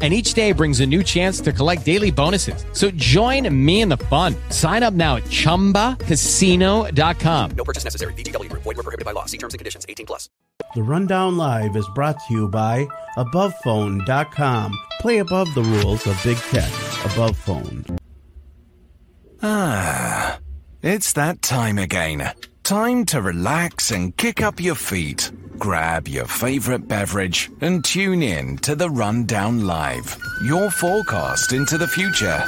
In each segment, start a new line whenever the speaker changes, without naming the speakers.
And each day brings a new chance to collect daily bonuses. So join me in the fun. Sign up now at chumbacasino.com.
No purchase necessary. VGW Group. Void were prohibited by law. See terms and conditions. 18 plus.
The Rundown Live is brought to you by AbovePhone.com. Play above the rules of big tech. Above Phone.
Ah, it's that time again. Time to relax and kick up your feet. Grab your favorite beverage and tune in to the Rundown Live, your forecast into the future.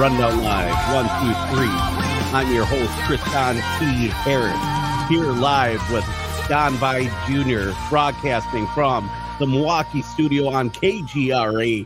Rundown Live. One, two, three. I'm your host, Tristan T. Harris, here live with Don By Jr., broadcasting from the Milwaukee studio on KGRADB.com.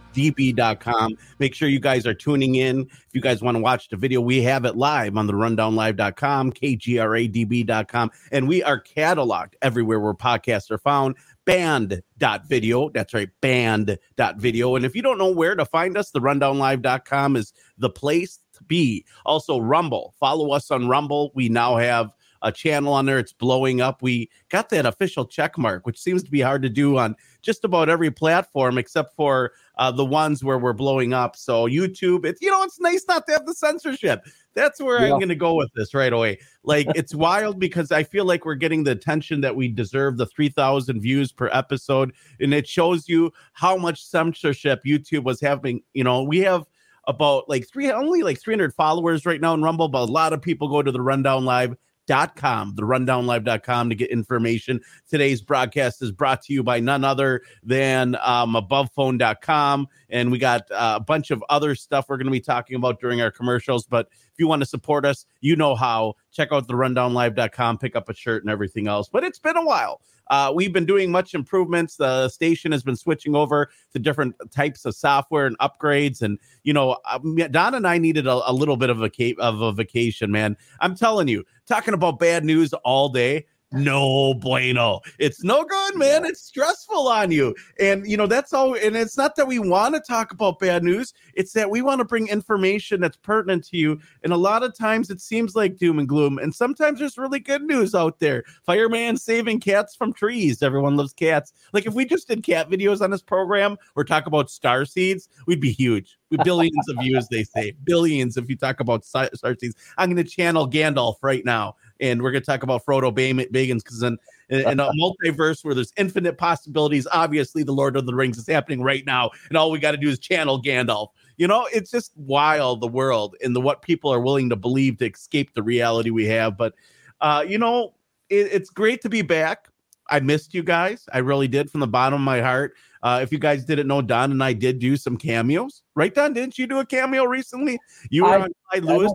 Make sure you guys are tuning in. If you guys want to watch the video, we have it live on the rundownlive.com, KGRADB.com, and we are cataloged everywhere where podcasts are found band.video. That's right, band.video. And if you don't know where to find us, the rundownlive.com is the place to be. Also, Rumble. Follow us on Rumble. We now have a channel on there. It's blowing up. We got that official check mark, which seems to be hard to do on just about every platform except for uh, the ones where we're blowing up. So YouTube, it's you know, it's nice not to have the censorship. That's where
Yeah.
I'm going to go with this right away. Like it's wild because I feel like we're getting the attention that we deserve. The 3,000 views per episode, and it shows you how much censorship YouTube was having. You know, we have about like three only like 300 followers right now in Rumble, but a lot of people go to the Rundown Live dot com the rundownlive.com to get information. Today's broadcast is brought to you by none other than um, abovephone.com and we got uh, a bunch of other stuff we're going to be talking about during our commercials. But if you want to support us you know how. Check out the rundownlive.com pick up a shirt and everything else. But it's been a while uh, we've been doing much improvements. The station has been switching over to different types of software and upgrades. And you know um, don and i needed a, a little bit of a ca- of a vacation man. I'm telling you talking about bad news all day no bueno. It's no good, man. It's stressful on you. And you know, that's all and it's not that we want to talk about bad news, it's that we want to bring information that's pertinent to you. And a lot of times it seems like doom and gloom. And sometimes there's really good news out there. Fireman saving cats from trees. Everyone loves cats. Like if we just did cat videos on this program or talk about star seeds, we'd be huge. With billions of views, they say. Billions if you talk about star star seeds. I'm gonna channel Gandalf right now and we're going to talk about Frodo Baggins because in, in, a multiverse where there's infinite possibilities, obviously the Lord of the Rings is happening right now, and all we got to do is channel Gandalf. You know, it's just wild the world and the what people are willing to believe to escape the reality we have. But uh, you know, it, it's great to be back. I missed you guys. I really did from the bottom of my heart. Uh, if you guys didn't know, Don and I did do some cameos, right? Don, didn't you do a cameo recently? You were
I-
on Clyde Lewis.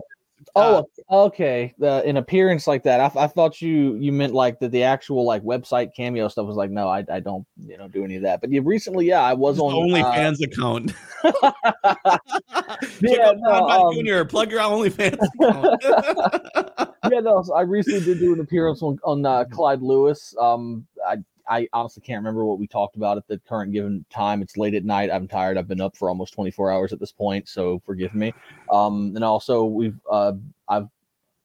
Oh, okay. The an appearance like that. I, I thought you you meant like that the actual like website cameo stuff was like no, I, I don't you know do any of that. But yeah, recently, yeah, I was on uh,
OnlyFans account.
Yeah, no, um,
Jr. Plug your OnlyFans account.
yeah, no, so I recently did do an appearance on on uh, Clyde Lewis. Um, I I honestly can't remember what we talked about at the current given time. It's late at night. I'm tired. I've been up for almost 24 hours at this point, so forgive me. Um, and also we've uh, I've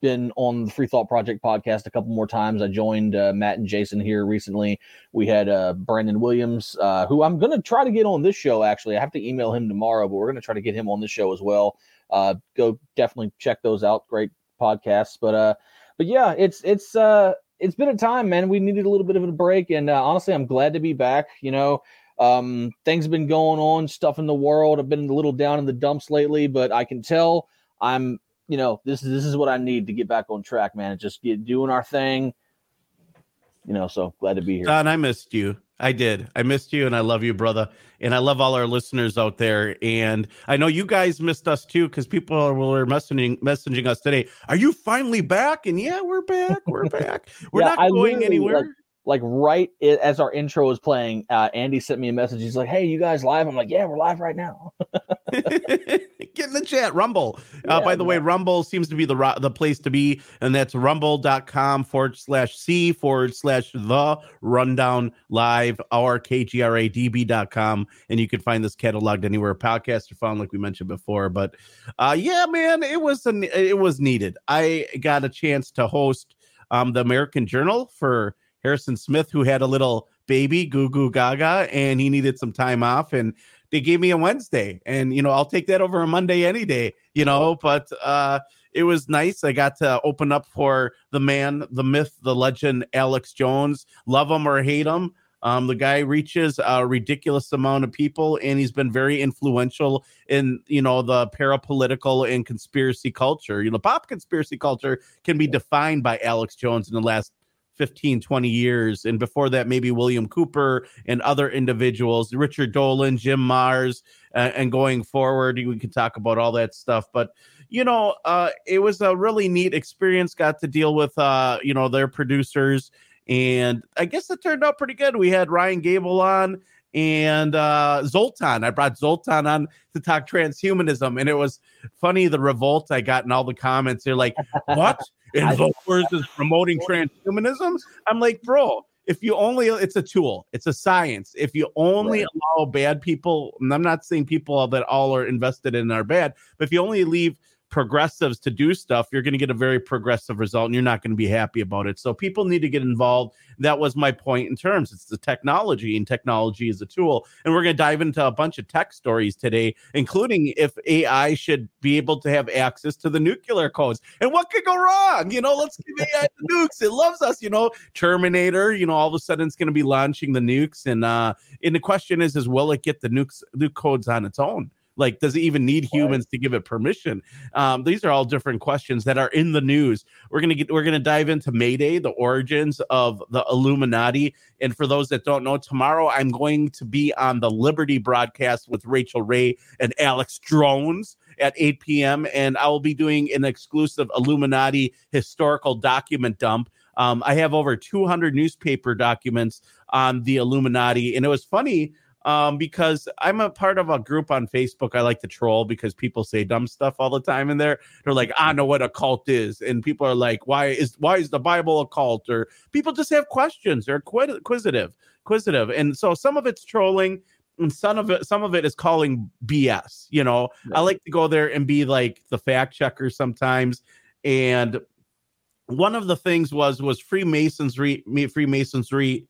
been on the Free Thought Project podcast a couple more times. I joined uh, Matt and Jason here recently. We had uh, Brandon Williams, uh, who I'm going to try to get on this show. Actually, I have to email him tomorrow, but we're going to try to get him on this show as well. Uh, go definitely check those out. Great podcasts, but uh, but yeah, it's it's uh it's been a time, man. We needed a little bit of a break, and uh, honestly, I'm glad to be back. You know, um, things have been going on, stuff in the world. I've been a little down in the dumps lately, but I can tell I'm, you know, this is this is what I need to get back on track, man. Just get doing our thing. You know, so glad to be here.
Don, I missed you. I did. I missed you, and I love you, brother. And I love all our listeners out there. And I know you guys missed us too, because people were messaging messaging us today. Are you finally back? And yeah, we're back. We're back. We're
Yeah,
not
I
going anywhere.
like right as our intro was playing, uh, Andy sent me a message. He's like, "Hey, you guys live?" I'm like, "Yeah, we're live right now."
Get in the chat, Rumble. uh,
Yeah,
by the way. Rumble seems to be the ro- the place to be, and that's rumble.com forward slash C forward slash the rundown live or KGRADB.com. And you can find this cataloged anywhere podcasts are found, like we mentioned before. But uh, yeah, man, it was an, it was needed. I got a chance to host um, the American Journal for Harrison Smith, who had a little baby, Goo Goo Gaga, and he needed some time off. And they gave me a Wednesday, and you know I'll take that over a Monday any day, you know. But uh, it was nice. I got to open up for the man, the myth, the legend, Alex Jones. Love him or hate him, um, the guy reaches a ridiculous amount of people, and he's been very influential in you know the parapolitical and conspiracy culture. You know, pop conspiracy culture can be defined by Alex Jones in the last 15, 20 years. And before that, maybe William Cooper and other individuals, Richard Dolan, Jim Marrs, uh, and going forward, we can talk about all that stuff. But you know, uh, it was a really neat experience. Got to deal with, uh, you know, their producers, and I guess it turned out pretty good. We had Ryan Gable on and uh, Zoltan. I brought Zoltan on to talk transhumanism, and it was funny the revolt I got in all the comments. They're like, "What? Infowars is promoting transhumanism?" I'm like, "Bro." If you only, it's a tool, it's a science. If you only
Right.
allow bad people, and I'm not saying people that all are invested in are bad, but if you only leave progressives to do stuff, you're going to get a very progressive result and you're not going to be happy about it. So people need to get involved. That was my point in terms. It's the technology and technology is a tool. And we're going to dive into a bunch of tech stories today, including if AI should be able to have access to the nuclear codes and what could go wrong. You know, let's give AI the nukes. It loves us, you know, Terminator, you know, all of a sudden it's going to be launching the nukes. And, uh, and the question is, is will it get the nukes, nuke codes on its own? Like, does it even need humans to give it permission? Um, these are all different questions that are in the news. We're gonna get we're gonna dive into Mayday, the origins of the Illuminati. And for those that don't know, tomorrow I'm going to be on the Liberty broadcast with Rachel Ray and Alex Drones at 8 p.m. And I will be doing an exclusive Illuminati historical document dump. Um, I have over 200 newspaper documents on the Illuminati, and it was funny um, because I'm a part of a group on Facebook. I like to troll because people say dumb stuff all the time in there. They're like, I know what a cult is, and people are like, why is why is the Bible a cult? Or people just have questions. They're quite inquisitive, inquisitive, and so some of it's trolling. And some of it, some of it is calling BS. You know, I like to go there and be like the fact checker sometimes. And one of the things was was Freemasonry, Freemasonry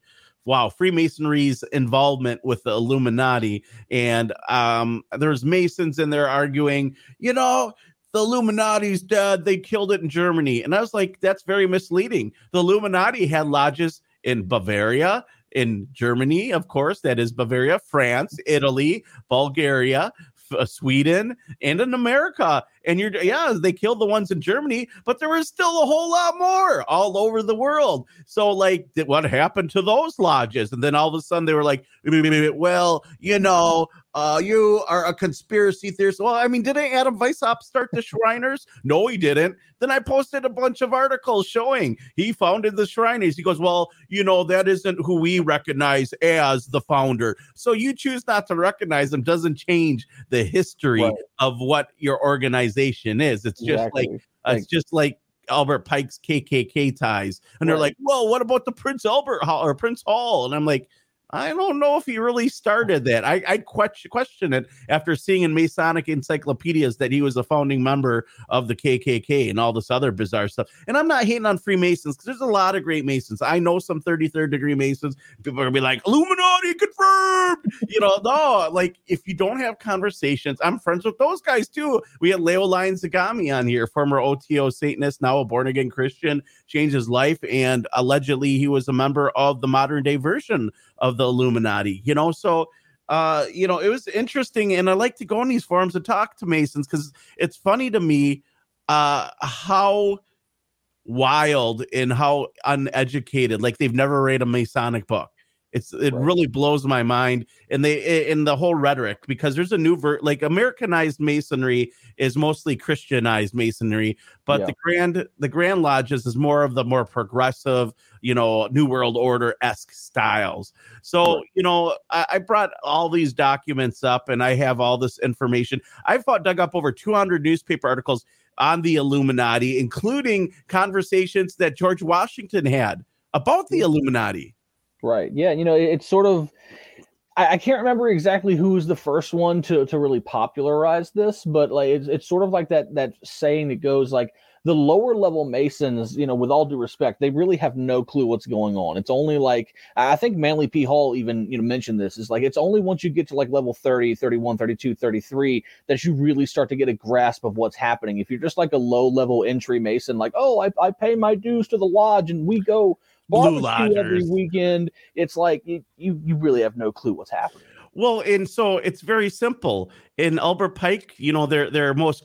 wow freemasonry's involvement with the illuminati. And um there's masons in there arguing you know the illuminati's dead. They killed it in germany. And i was like that's very misleading. The illuminati had lodges in bavaria in germany of course. That is bavaria france italy bulgaria F- uh, Sweden and in America. And you're, yeah, they killed the ones in Germany, but there was still a whole lot more all over the world. So, like, what happened to those lodges? And then all of a sudden they were like, well, you know, uh, you are a conspiracy theorist. Well, I mean, didn't Adam Weishaupt start the Shriners? No, he didn't. Then I posted a bunch of articles showing he founded the Shriners. He goes, Well, you know, that isn't who we recognize as the founder. So you choose not to recognize them doesn't change the history
Right.
of what your organization is. It's just like, uh, it's just like Albert Pike's KKK ties. And they're like, Well, what about the Prince Albert Hall or Prince Hall? And I'm like, I don't know if he really started that. I, I question, it after seeing in Masonic encyclopedias that he was a founding member of the KKK and all this other bizarre stuff. And I'm not hating on Freemasons because there's a lot of great Masons. I know some 33rd degree Masons. People are gonna be like, Illuminati confirmed. You know, no, like if you don't have conversations, I'm friends with those guys too. We had Leo Lyon Zagami on here, former OTO Satanist, now a born again Christian, changed his life, and allegedly he was a member of the modern day version of the Illuminati, you know. So uh, you know, it was interesting, and I like to go in these forums and talk to Masons because it's funny to me uh how wild and how uneducated, like they've never read a Masonic book. It's it
Right.
really blows my mind, and they in the whole rhetoric because there's a new ver like Americanized Masonry is mostly Christianized Masonry, but
Yeah.
the grand the Grand Lodges is more of the more progressive, you know, New World Order esque styles. So
Right.
you know, I, I brought all these documents up, and I have all this information. I've fought, dug up over 200 newspaper articles on the Illuminati, including conversations that George Washington had about the mm-hmm. Illuminati.
Right. Yeah. You know, it's sort of. I, I can't remember exactly who was the first one to to really popularize this, but like it's it's sort of like that that saying that goes like the lower level masons, you know, with all due respect, they really have no clue what's going on. It's only like I think Manly P Hall even, you know, mentioned this is like it's only once you get to like level 30, 31, 32, 33 that you really start to get a grasp of what's happening. If you're just like a low level entry mason like, "Oh, I I pay my dues to the lodge and we go
Blue
barbecue every weekend. It's like you, you you really have no clue what's happening.
Well, and so it's very simple. In Albert Pike, you know, their their most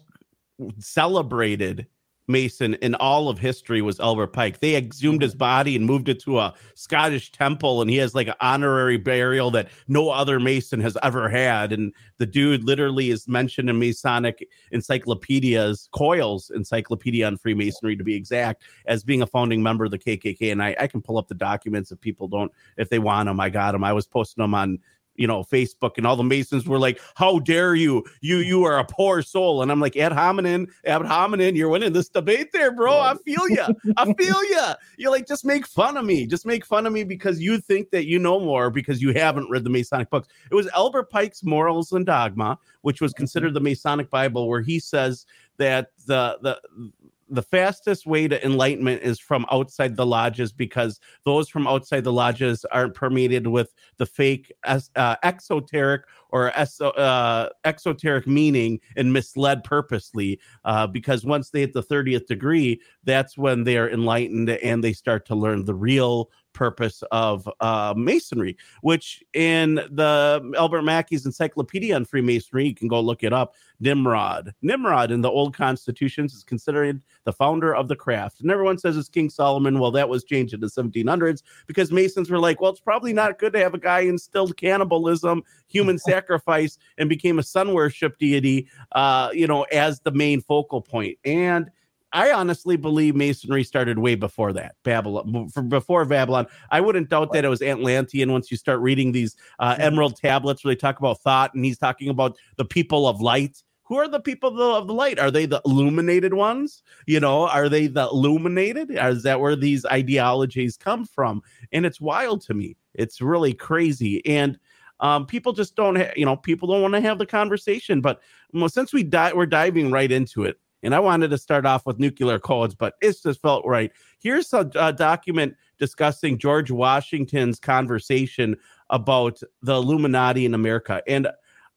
celebrated Mason in all of history was Albert Pike. They exhumed his body and moved it to a Scottish temple, and he has like an honorary burial that no other Mason has ever had. And the dude literally is mentioned in Masonic encyclopedias, Coil's Encyclopedia on Freemasonry to be exact, as being a founding member of the KKK. And I, I can pull up the documents if people don't, if they want them. I got them. I was posting them on you know Facebook, and all the Masons were like, "How dare you? You you are a poor soul." And I'm like, "Ad hominem, ad hominem, you're winning this debate, there, bro. I feel you. I feel you. You're like, just make fun of me. Just make fun of me because you think that you know more because you haven't read the Masonic books." It was Albert Pike's Morals and Dogma, which was mm-hmm. considered the Masonic Bible, where he says that the the the fastest way to enlightenment is from outside the lodges because those from outside the lodges aren't permeated with the fake uh, exoteric or eso- uh, exoteric meaning and misled purposely. Uh, because once they hit the 30th degree, that's when they're enlightened and they start to learn the real purpose of uh, masonry, which in the Albert Mackey's Encyclopedia on Freemasonry, you can go look it up. Nimrod, Nimrod in the old constitutions is considered the founder of the craft, and everyone says it's King Solomon. Well, that was changed in the 1700s because Masons were like, well, it's probably not good to have a guy instilled cannibalism, human sacrifice, and became a sun worship deity, uh, you know, as the main focal point. point, and I honestly believe masonry started way before that. Babylon, before Babylon. I wouldn't doubt that it was Atlantean once you start reading these uh, emerald tablets where they talk about Thoth and he's talking about the people of light. Who are the people of the, of the light? Are they the illuminated ones? You know, are they the illuminated? Is that where these ideologies come from? And it's wild to me. It's really crazy. And um, people just don't, ha- you know, people don't want to have the conversation. But well, since we di- we're diving right into it, and I wanted to start off with nuclear codes, but it just felt right. Here's a, a document discussing George Washington's conversation about the Illuminati in America. And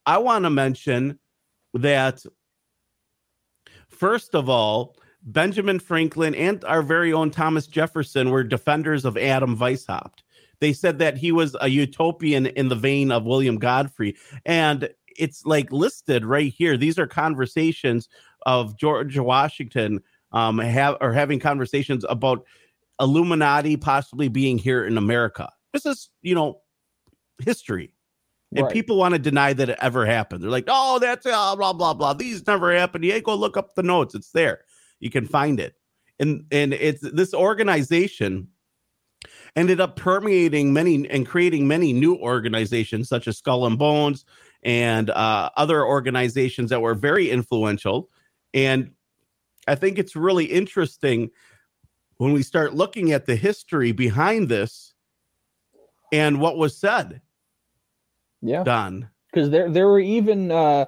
I want to mention that, first of all, Benjamin Franklin and our very own Thomas Jefferson were defenders of Adam Weishaupt. They said that he was a utopian in the vein of William Godfrey. And it's like listed right here. These are conversations of George Washington um, have or having conversations about Illuminati possibly being here in America. This is, you know, history. And
Right.
people want to deny that it ever happened. They're like, oh, that's uh, blah, blah, blah. These never happened. Yeah, go look up the notes. It's there. You can find it. And and it's this organization ended up permeating many and creating many new organizations such as Skull and Bones and uh, other organizations that were very influential. And I think it's really interesting when we start looking at the history behind this and what was said,
Yeah.
done.
because there there were even uh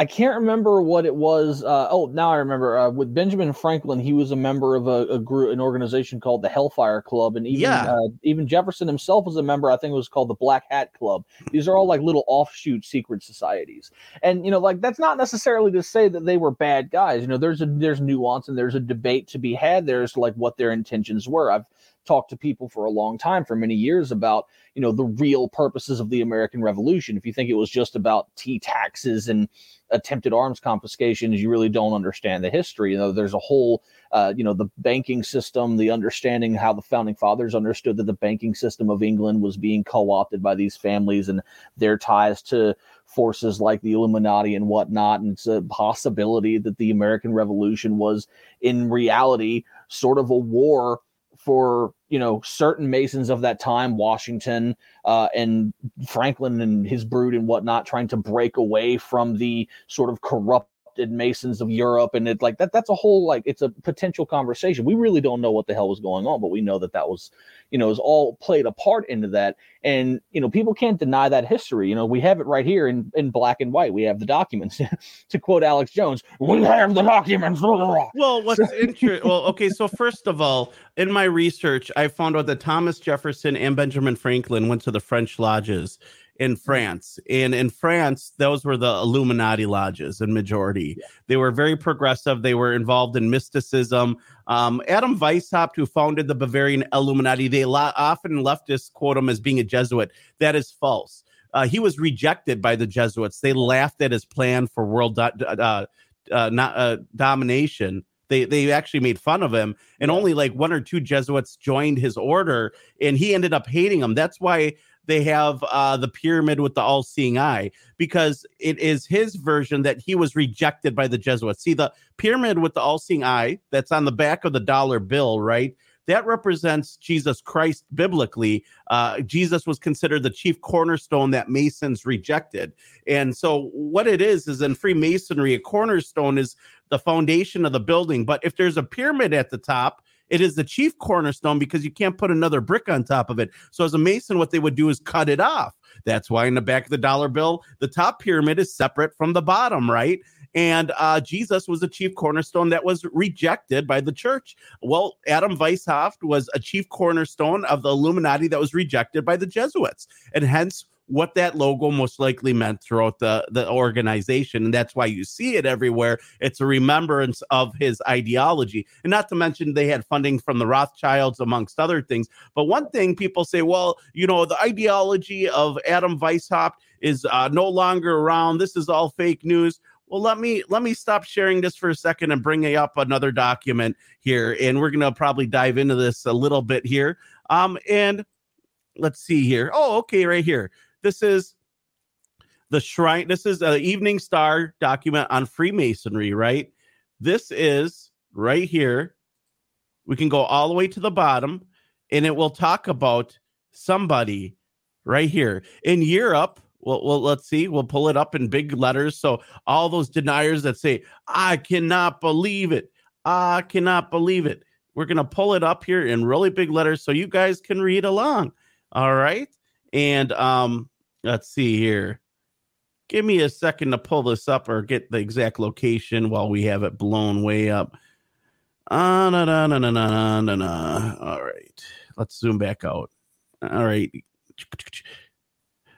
I can't remember what it was. Uh, oh, now I remember. Uh, with Benjamin Franklin, he was a member of a, a group, an organization called the Hellfire Club, and even
Yeah.
uh, even Jefferson himself was a member. I think it was called the Black Hat Club. These are all like little offshoot secret societies, and you know, like that's not necessarily to say that they were bad guys. You know, there's a there's nuance and there's a debate to be had. There's like what their intentions were. I've talked to people for a long time, for many years, about you know the real purposes of the American Revolution. If you think it was just about tea taxes and attempted arms confiscations, you really don't understand the history. You know, there's a whole, uh, you know, the banking system, the understanding how the founding fathers understood that the banking system of England was being co-opted by these families and their ties to forces like the Illuminati and whatnot. And it's a possibility that the American Revolution was, in reality, sort of a war for you know certain masons of that time washington uh, and franklin and his brood and whatnot trying to break away from the sort of corrupted masons of europe and it like that that's a whole like it's a potential conversation we really don't know what the hell was going on but we know that that was you know is all played a part into that and you know people can't deny that history you know we have it right here in in black and white we have the documents to quote alex jones we have the documents
Well, what's interesting? well, okay. So first of all, in my research, I found out that Thomas Jefferson and Benjamin Franklin went to the French lodges in France, and in France, those were the Illuminati lodges in majority. They were very progressive. They were involved in mysticism. Um, Adam Weishaupt, who founded the Bavarian Illuminati, they lo- often leftists quote him as being a Jesuit. That is false. Uh, he was rejected by the Jesuits. They laughed at his plan for world do- uh, uh, not, uh, domination They they actually made fun of him, and only like one or two Jesuits joined his order, and he ended up hating them. That's why they have uh, the pyramid with the all-seeing eye because it is his version that he was rejected by the Jesuits. See the pyramid with the all-seeing eye that's on the back of the dollar bill, right? That represents Jesus Christ biblically. Uh, Jesus was considered the chief cornerstone that Masons rejected. And so, what it is, is in Freemasonry, a cornerstone is the foundation of the building. But if there's a pyramid at the top, it is the chief cornerstone because you can't put another brick on top of it. So, as a Mason, what they would do is cut it off. That's why in the back of the dollar bill, the top pyramid is separate from the bottom, right? And uh, Jesus was a chief cornerstone that was rejected by the church. Well, Adam Weishaupt was a chief cornerstone of the Illuminati that was rejected by the Jesuits. And hence, what that logo most likely meant throughout the, the organization. And that's why you see it everywhere. It's a remembrance of his ideology. And not to mention, they had funding from the Rothschilds, amongst other things. But one thing people say, well, you know, the ideology of Adam Weishaupt is uh, no longer around. This is all fake news. Well, let me let me stop sharing this for a second and bring up another document here, and we're gonna probably dive into this a little bit here. Um, and let's see here. Oh, okay, right here. This is the shrine. This is an Evening Star document on Freemasonry, right? This is right here. We can go all the way to the bottom, and it will talk about somebody right here in Europe. Well, well, let's see. We'll pull it up in big letters. So all those deniers that say, "I cannot believe it," I cannot believe it. We're gonna pull it up here in really big letters so you guys can read along. All right. And um, let's see here. Give me a second to pull this up or get the exact location while we have it blown way up. Uh, na, na, na, na, na, na, na. All right. Let's zoom back out. All right.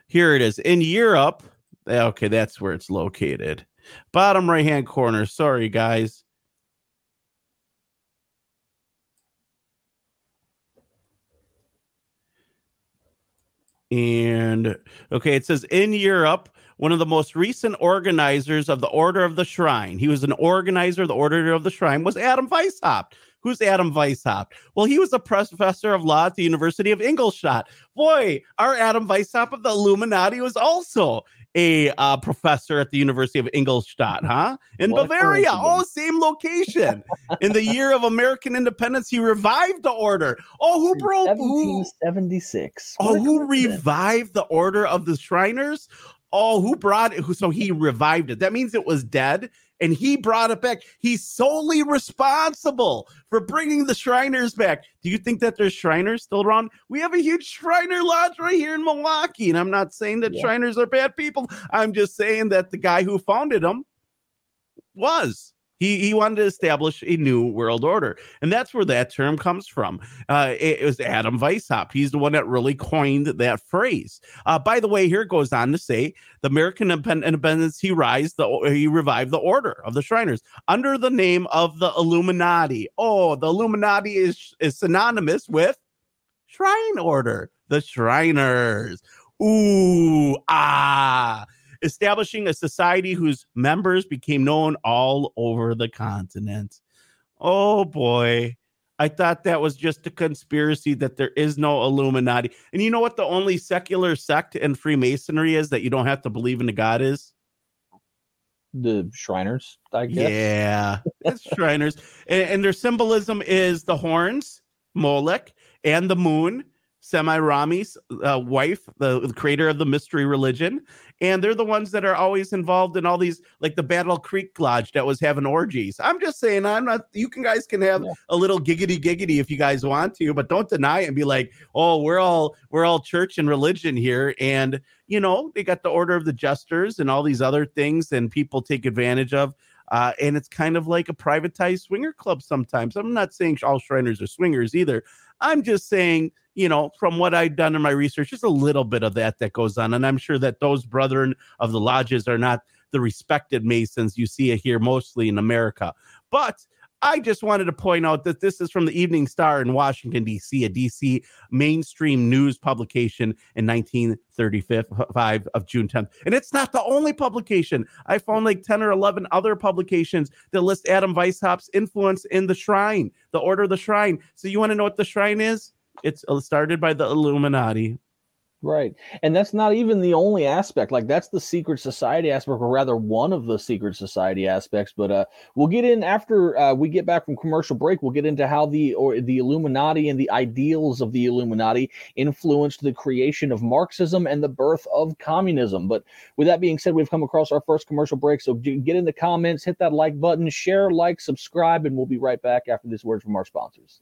Here it is. In Europe. Okay, that's where it's located. Bottom right hand corner. Sorry, guys. And okay, it says in Europe, one of the most recent organizers of the Order of the Shrine. He was an organizer of the Order of the Shrine, was Adam Weishaupt. Who's Adam Weishaupt? Well, he was a professor of law at the University of Ingolstadt. Boy, our Adam Weishaupt of the Illuminati was also a uh, professor at the University of Ingolstadt, huh? In
What
Bavaria. Oh, same location. In the year of American independence, he revived the order. Oh, who broke? Who,
1776.
Oh, who revived the order of the Shriners? Oh, who brought it? Who- So he revived it. That means it was dead and he brought it back. He's solely responsible for bringing the Shriners back. Do you think that there's Shriners still around? We have a huge Shriner lodge right here in Milwaukee. And I'm not saying that
Yeah.
Shriners are bad people. I'm just saying that the guy who founded them was. He, he wanted to establish a new world order. And that's where that term comes from. Uh, it, it was Adam Weishaupt. He's the one that really coined that phrase. Uh, by the way, here goes on to say the American Independence, he rise, the, he revived the order of the Shriners under the name of the Illuminati. Oh, the Illuminati is, is synonymous with Shrine Order, the Shriners. Ooh, ah establishing a society whose members became known all over the continent. Oh boy. I thought that was just a conspiracy that there is no Illuminati. And you know what the only secular sect in Freemasonry is that you don't have to believe in a God is?
The Shriners, I guess.
Yeah, it's Shriners. And, and their symbolism is the horns, Molech, and the moon, Semiramis uh, wife, the, the creator of the mystery religion. And they're the ones that are always involved in all these, like the Battle Creek Lodge that was having orgies. I'm just saying, I'm not, you can guys can have
Yeah.
a little giggity giggity if you guys want to, but don't deny it and be like, oh, we're all, we're all church and religion here. And, you know, they got the Order of the Jesters and all these other things, and people take advantage of. Uh, and it's kind of like a privatized swinger club sometimes. I'm not saying all Shriners are swingers either. I'm just saying, you know, from what I've done in my research, just a little bit of that that goes on. And I'm sure that those brethren of the lodges are not the respected Masons you see here mostly in America. But I just wanted to point out that this is from the Evening Star in Washington, D.C., a D.C. mainstream news publication in 1935 of June 10th. And it's not the only publication. I found like 10 or 11 other publications that list Adam Weishaupt's influence in the shrine, the Order of the Shrine. So you want to know what the shrine is? It's uh, started by the Illuminati.
Right. And that's not even the only aspect. Like that's the secret society aspect, or rather one of the secret society aspects. But uh we'll get in after uh, we get back from commercial break, we'll get into how the or the Illuminati and the ideals of the Illuminati influenced the creation of Marxism and the birth of communism. But with that being said, we've come across our first commercial break. So get in the comments, hit that like button, share, like, subscribe, and we'll be right back after this word from our sponsors.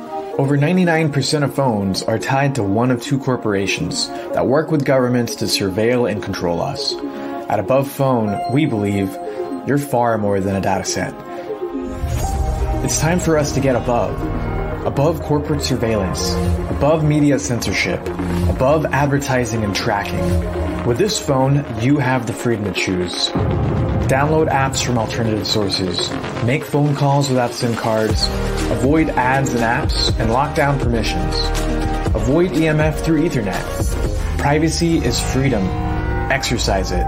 Over 99% of phones are tied to one of two corporations that work with governments to surveil and control us. At Above Phone, we believe you're far more than a data set. It's time for us to get above. Above corporate surveillance, above media censorship, above advertising and tracking. With this phone, you have the freedom to choose. Download apps from alternative sources, make phone calls without SIM cards, avoid ads and apps, and lock down permissions. Avoid EMF through Ethernet. Privacy is freedom. Exercise it.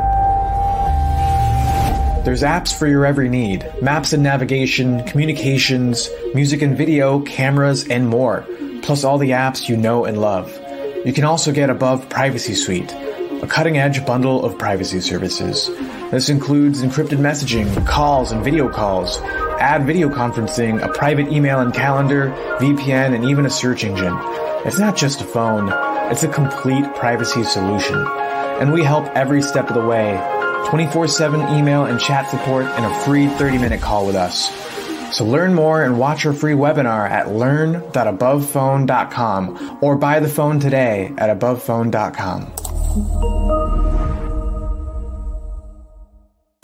There's apps for your every need maps and navigation, communications, music and video, cameras, and more, plus all the apps you know and love. You can also get Above Privacy Suite, a cutting edge bundle of privacy services. This includes encrypted messaging, calls and video calls, ad video conferencing, a private email and calendar, VPN, and even a search engine. It's not just a phone, it's a complete privacy solution. And we help every step of the way 24 7 email and chat support, and a free 30 minute call with us. So learn more and watch our free webinar at learn.abovephone.com or buy the phone today at abovephone.com.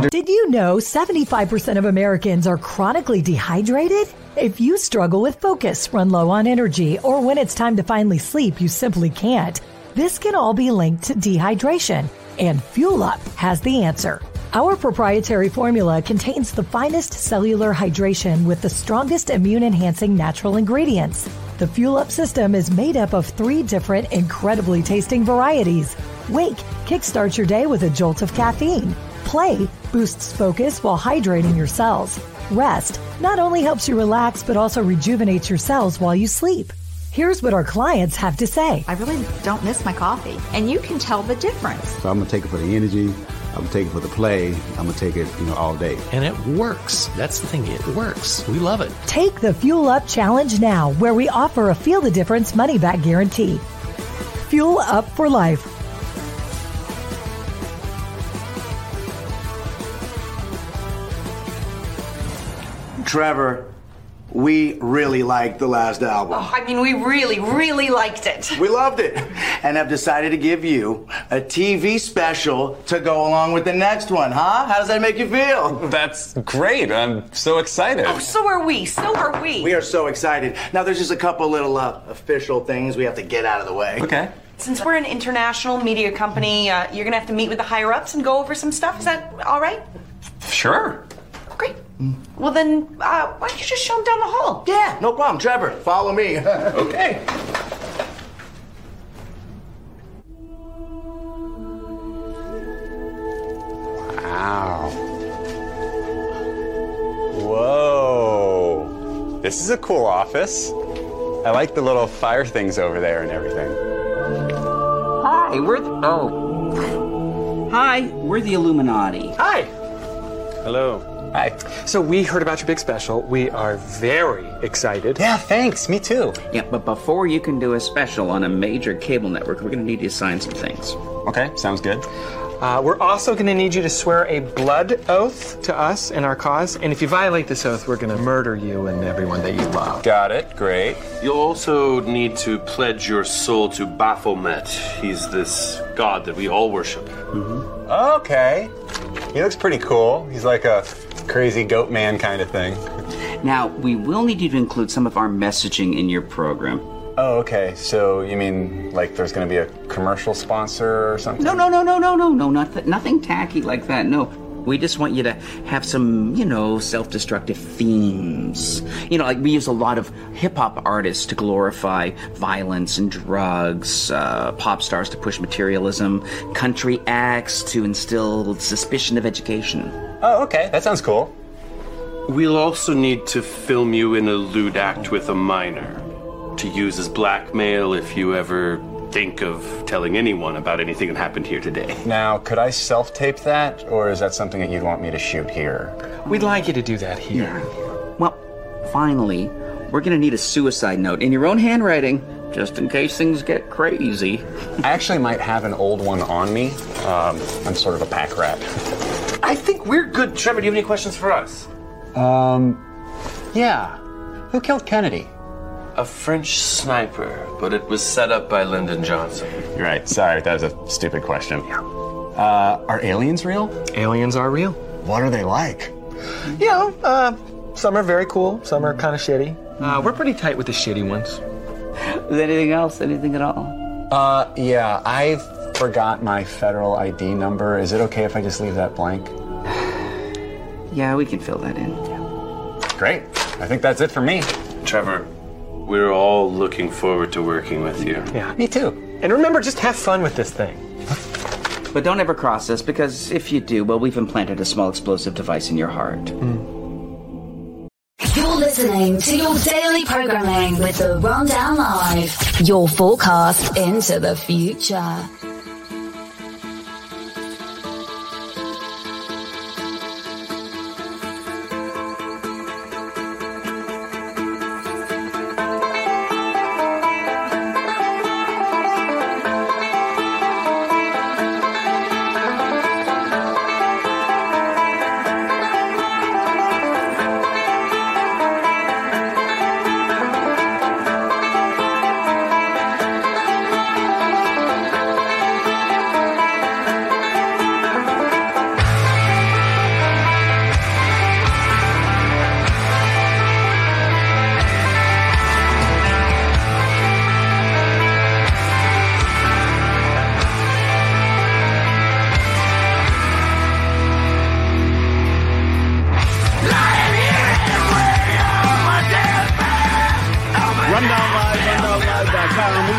Did you know 75% of Americans are chronically dehydrated? If you struggle with focus, run low on energy, or when it's time to finally sleep, you simply can't, this can all be linked to dehydration, and Fuel Up has the answer. Our proprietary formula contains the finest cellular hydration with the strongest immune enhancing natural ingredients. The Fuel Up system is made up of three different incredibly tasting varieties. Wake kickstart your day with a jolt of caffeine. Play boosts focus while hydrating your cells. Rest not only helps you relax, but also rejuvenates your cells while you sleep. Here's what our clients have to say.
I really don't miss my coffee. And you can tell the difference.
So I'm gonna take it for the energy. I'm gonna take it for the play. I'm gonna take it, you know, all day.
And it works. That's the thing. It works. We love it.
Take the Fuel Up Challenge now, where we offer a feel the difference money back guarantee. Fuel Up for life.
Trevor, we really liked the last album.
Oh, I mean, we really, really liked it.
We loved it and have decided to give you a TV special to go along with the next one, huh? How does that make you feel?
That's great. I'm so excited.
Oh, so are we. So are we.
We are so excited. Now, there's just a couple little uh, official things we have to get out of the way.
Okay.
Since we're an international media company, uh, you're going to have to meet with the higher ups and go over some stuff. Is that all right?
Sure.
Mm. Well, then, uh, why don't you just show him down the hall?
Yeah, no problem. Trevor, follow me.
okay. Wow. Whoa. This is a cool office. I like the little fire things over there and everything.
Hi, we're the, oh. Hi, we're the Illuminati.
Hi.
Hello.
Hi. So we heard about your big special. We are very excited.
Yeah, thanks. Me too.
Yeah, but before you can do a special on a major cable network, we're going to need you to sign some things.
Okay, sounds good.
Uh, we're also going to need you to swear a blood oath to us and our cause. And if you violate this oath, we're going to murder you and everyone that you love.
Got it. Great.
You'll also need to pledge your soul to Baphomet. He's this god that we all worship.
Okay. He looks pretty cool. He's like a crazy goat man kind of thing.
Now, we will need you to include some of our messaging in your program.
Oh, okay. So you mean like there's going to be a commercial sponsor or something?
No, no, no, no, no, no, no, not, nothing tacky like that. No. We just want you to have some, you know, self destructive themes. You know, like we use a lot of hip hop artists to glorify violence and drugs, uh, pop stars to push materialism, country acts to instill suspicion of education.
Oh, okay. That sounds cool.
We'll also need to film you in a lewd act with a minor to use as blackmail if you ever think of telling anyone about anything that happened here today.
Now, could I self tape that, or is that something that you'd want me to shoot here?
We'd like you to do that here.
Well, finally, we're going to need a suicide note in your own handwriting, just in case things get crazy.
I actually might have an old one on me. Um, I'm sort of a pack rat.
I think we're good. Trevor, do you have any questions for us?
Um, yeah. Who killed Kennedy?
A French sniper, but it was set up by Lyndon Johnson.
You're right. Sorry, that was a stupid question. Yeah. Uh, are aliens real?
Aliens are real.
What are they like?
You know, uh, some are very cool, some are kind of shitty. Uh, we're pretty tight with the shitty ones.
Is anything else? Anything at all?
Uh, yeah, I forgot my federal ID number. Is it okay if I just leave that blank?
Yeah, we can fill that in.
Great. I think that's it for me.
Trevor, we're all looking forward to working with you.
Yeah.
Me too.
And remember, just have fun with this thing.
But don't ever cross us, because if you do, well, we've implanted a small explosive device in your heart. Mm.
You're listening to your daily programming with the Rundown Live, your forecast into the future.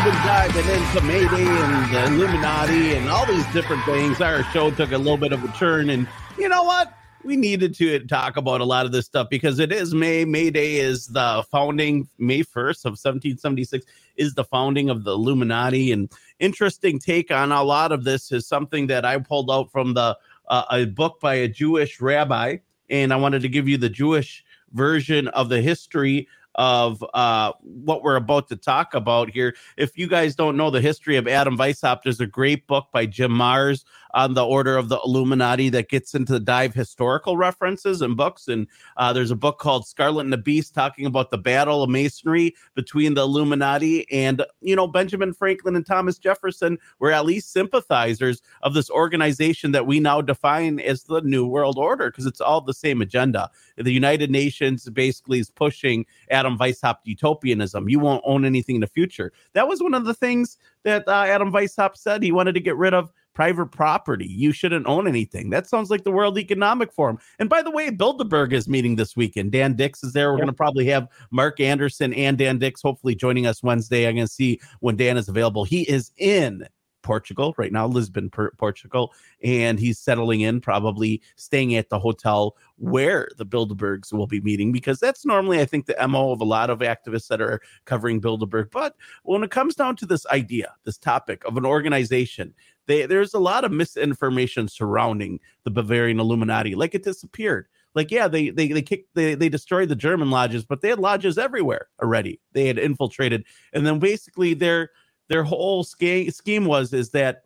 We've diving into Mayday and the Illuminati and all these different things. Our show took a little bit of a turn, and you know what? We needed to talk about a lot of this stuff because it is May. May Day is the founding, May 1st of 1776 is the founding of the Illuminati. And interesting take on a lot of this is something that I pulled out from the uh, a book by a Jewish rabbi, and I wanted to give you the Jewish version of the history of uh, what we're about to talk about here. If you guys don't know the history of Adam Weishaupt, there's a great book by Jim Marrs on the Order of the Illuminati that gets into the dive historical references and books. And uh, there's a book called Scarlet and the Beast talking about the battle of masonry between the Illuminati and, you know, Benjamin Franklin and Thomas Jefferson were at least sympathizers of this organization that we now define as the New World Order because it's all the same agenda. The United Nations basically is pushing Adam Weishaupt utopianism. You won't own anything in the future. That was one of the things that uh, Adam Weishaupt said. He wanted to get rid of private property. You shouldn't own anything. That sounds like the World Economic Forum. And by the way, Bilderberg is meeting this weekend. Dan Dicks is there. We're going to probably have Mark Anderson and Dan Dicks hopefully joining us Wednesday. I'm going to see when Dan is available. He is in Portugal right now, Lisbon, Portugal, and he's settling in, probably staying at the hotel where the Bilderbergs will be meeting because that's normally, I think, the mo of a lot of activists that are covering Bilderberg. But when it comes down to this idea, this topic of an organization, they, there's a lot of misinformation surrounding the Bavarian Illuminati, like it disappeared. Like yeah they they they kicked they, they destroyed the german lodges but they had lodges everywhere already. They had infiltrated. And then basically their their whole scheme scheme was is that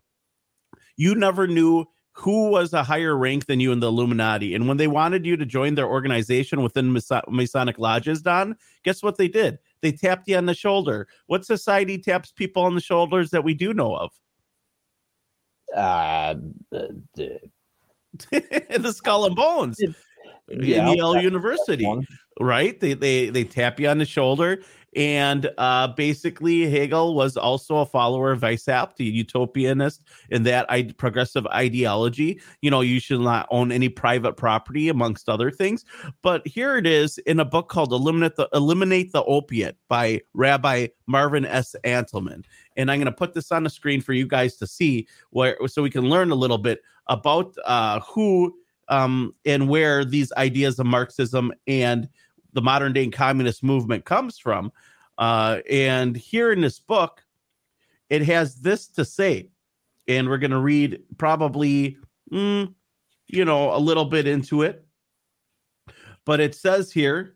you never knew who was a higher rank than you in the illuminati. And when they wanted you to join their organization within Maso- masonic lodges don guess what they did? They tapped you on the shoulder. What society taps people on the shoulders that we do know of
Uh, the, the,
the skull and bones.
Yeah,
in Yale
that-
University, right? They they they tap you on the shoulder, and uh, basically Hegel was also a follower of Weishaupt, the utopianist in that I- progressive ideology. You know, you should not own any private property, amongst other things. But here it is in a book called "Eliminate the Eliminate the Opiate" by Rabbi Marvin S. Antelman, and I'm going to put this on the screen for you guys to see, where so we can learn a little bit about uh, who um, and where these ideas of Marxism and the modern day communist movement comes from. Uh, and here in this book, it has this to say, and we're going to read probably, mm, you know, a little bit into it. But it says here,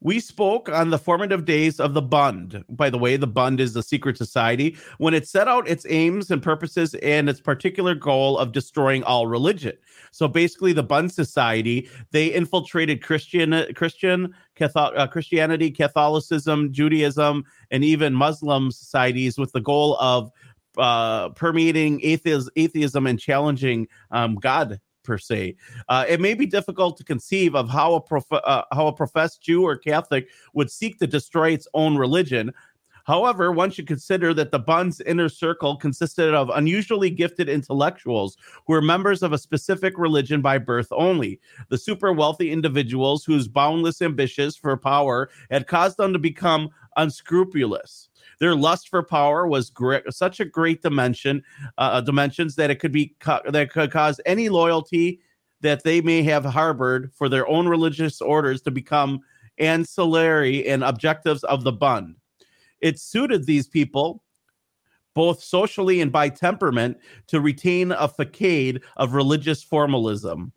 we spoke on the formative days of the Bund. By the way, the Bund is the secret society when it set out its aims and purposes and its particular goal of destroying all religion. So basically, the Bund Society they infiltrated Christian, Christian, Catholic, uh, Christianity, Catholicism, Judaism, and even Muslim societies with the goal of uh, permeating atheism, atheism and challenging um, God per se. Uh, it may be difficult to conceive of how a prof- uh, how a professed Jew or Catholic would seek to destroy its own religion. However, one should consider that the Bund's inner circle consisted of unusually gifted intellectuals who were members of a specific religion by birth only. The super wealthy individuals whose boundless ambitions for power had caused them to become unscrupulous. Their lust for power was great, such a great dimension, uh, dimensions that it could be ca- that could cause any loyalty that they may have harbored for their own religious orders to become ancillary and objectives of the Bund. It suited these people, both socially and by temperament, to retain a facade of religious formalism,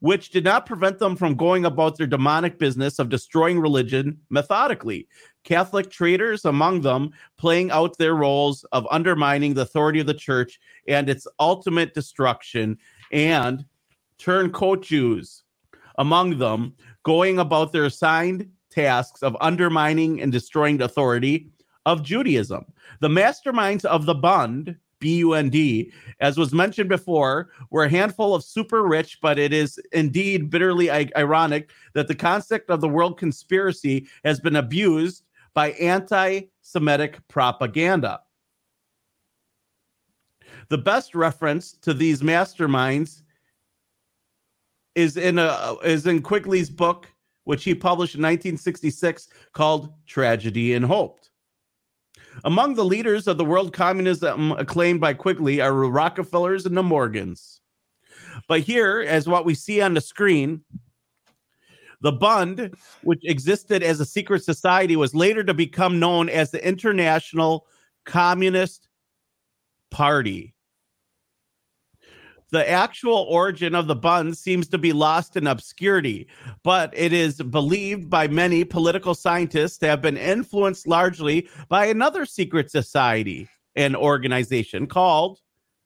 which did not prevent them from going about their demonic business of destroying religion methodically. Catholic traitors among them playing out their roles of undermining the authority of the church and its ultimate destruction, and turncoat Jews among them going about their assigned tasks of undermining and destroying the authority of Judaism. The masterminds of the Bund, B U N D, as was mentioned before, were a handful of super rich, but it is indeed bitterly i- ironic that the concept of the world conspiracy has been abused by anti Semitic propaganda. The best reference to these masterminds is in a is in Quigley's book, which he published in 1966, called "Tragedy and Hope." Among the leaders of the world communism acclaimed by Quigley are the Rockefellers and the Morgans. But here, as what we see on the screen, the Bund, which existed as a secret society, was later to become known as the International Communist Party. The actual origin of the Bund seems to be lost in obscurity, but it is believed by many political scientists to have been influenced largely by another secret society and organization called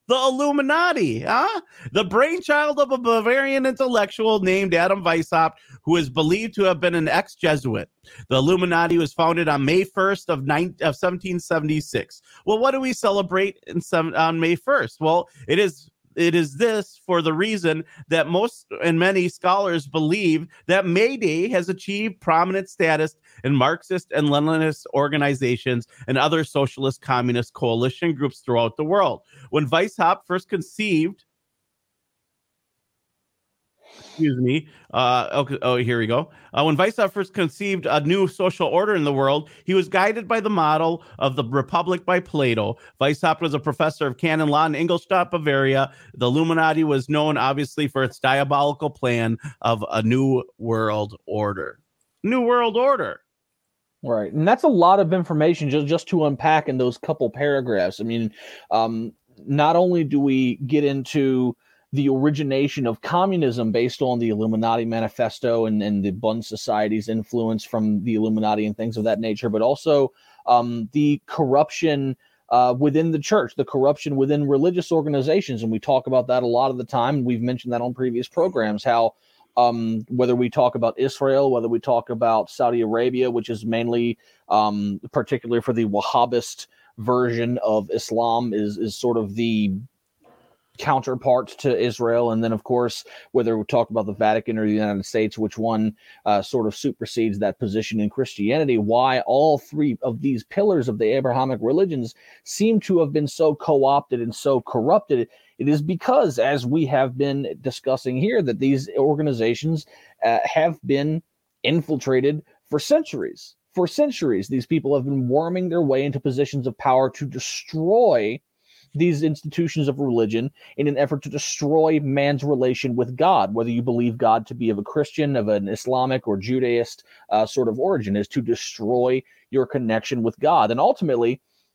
the Illuminati, huh? The brainchild of a Bavarian intellectual named Adam Weishaupt, who is believed to have been an ex-Jesuit. The Illuminati was founded on May 1st of, nine, of 1776. Well, what do we celebrate in on May 1st? Well, it is it is this for the reason that most and many scholars believe that May Day has achieved prominent status in Marxist and Leninist organizations and other socialist communist coalition groups throughout the world. When Weishaupt first conceived excuse me. Uh, okay, oh, here we go. Uh, when Weishaupt first conceived a new social order in the world, he was guided by the model of the Republic by Plato. Weishaupt was a professor of canon law in Ingolstadt, Bavaria. The Illuminati was known, obviously, for its diabolical plan of a new world order. New world order.
Right, and that's a lot of information just just to unpack in those couple paragraphs. I mean, um, not only do we get into the origination of communism based on the Illuminati manifesto and, and the Bund Society's influence from the Illuminati and things of that nature, but also um, the corruption uh, within the church, the corruption within religious organizations. And we talk about that a lot of the time. We've mentioned that on previous programs, how um, whether we talk about Israel, whether we talk about Saudi Arabia, which is mainly, um, particularly for the Wahhabist version of Islam, is is sort of the counterpart to Israel, and then of course whether we talk about the Vatican or the United States, which one uh, sort of supersedes that position in Christianity. Why all three of these pillars of the Abrahamic religions seem to have been so co-opted and so corrupted it is because, as we have been discussing here, that these organizations uh, have been infiltrated for centuries. For centuries, these people have been worming their way into positions of power to destroy these institutions of religion in an effort to destroy man's relation with God, whether you believe God to be of a Christian, of an Islamic or Judaist uh, sort of origin, is to destroy your connection with God. And ultimately,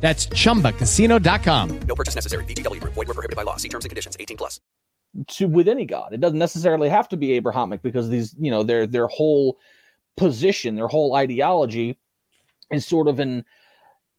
That's chumbacasino.com.
No purchase necessary. VGW Group. Void were prohibited by law. See terms and conditions. 18 plus.
to with any god. It doesn't necessarily have to be Abrahamic because these, you know, their their whole position, their whole ideology is sort of an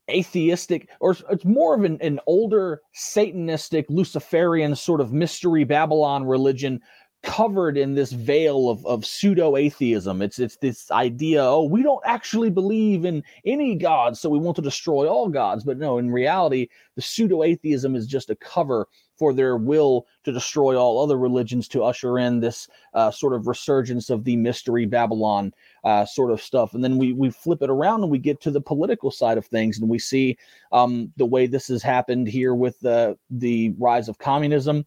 atheistic or it's more of an, an older satanistic luciferian sort of mystery babylon religion covered in this veil of, of pseudo atheism it's it's this idea oh we don't actually believe in any god so we want to destroy all gods. But no in reality the pseudo atheism is just a cover for their will to destroy all other religions to usher in this uh, sort of resurgence of the mystery Babylon uh, sort of stuff. And then we we flip it around and we get to the political side of things, and we see um, the way this has happened here with the the rise of communism,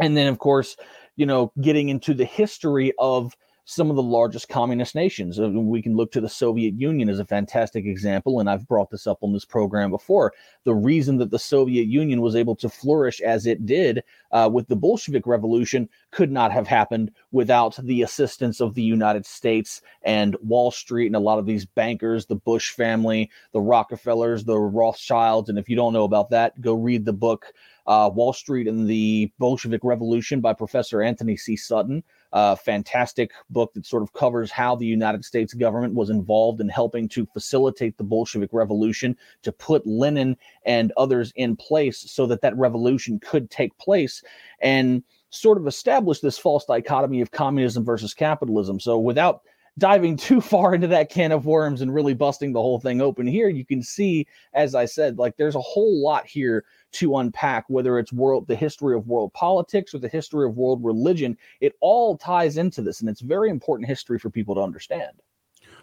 and then of course, you know, getting into the history of some of the largest communist nations. Uh, We can look to the Soviet Union as a fantastic example, and I've brought this up on this program before. The reason that the Soviet Union was able to flourish as it did uh, with the Bolshevik Revolution could not have happened without the assistance of the United States and Wall Street and a lot of these bankers, the Bush family, the Rockefellers, the Rothschilds. And if you don't know about that, go read the book. Uh, Wall Street and the Bolshevik Revolution by Professor Anthony C. Sutton uh, fantastic book that sort of covers how the United States government was involved in helping to facilitate the Bolshevik Revolution, to put Lenin and others in place so that that revolution could take place, and sort of establish this false dichotomy of communism versus capitalism. So without diving too far into that can of worms and really busting the whole thing open here, you can see, as I said, like there's a whole lot here to unpack, whether it's world the history of world politics or the history of world religion. It all ties into this, and it's very important history for people to understand.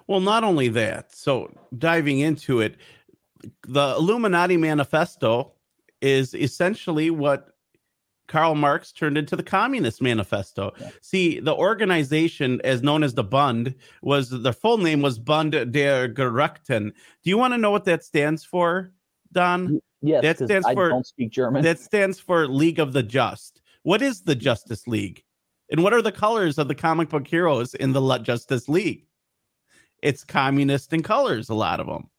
Well, not only that, so diving into it, the Illuminati Manifesto is essentially what Karl Marx turned into the Communist Manifesto. See, the organization, as known as the Bund, was the full name was Bund der Gerechten. Do you want to know what that stands for, Don?
Yes,
that stands
I
for
don't speak German.
That stands for League of the Just. What is the Justice League? And what are the colors of the comic book heroes in the Justice League? It's communist in colors, a lot of them.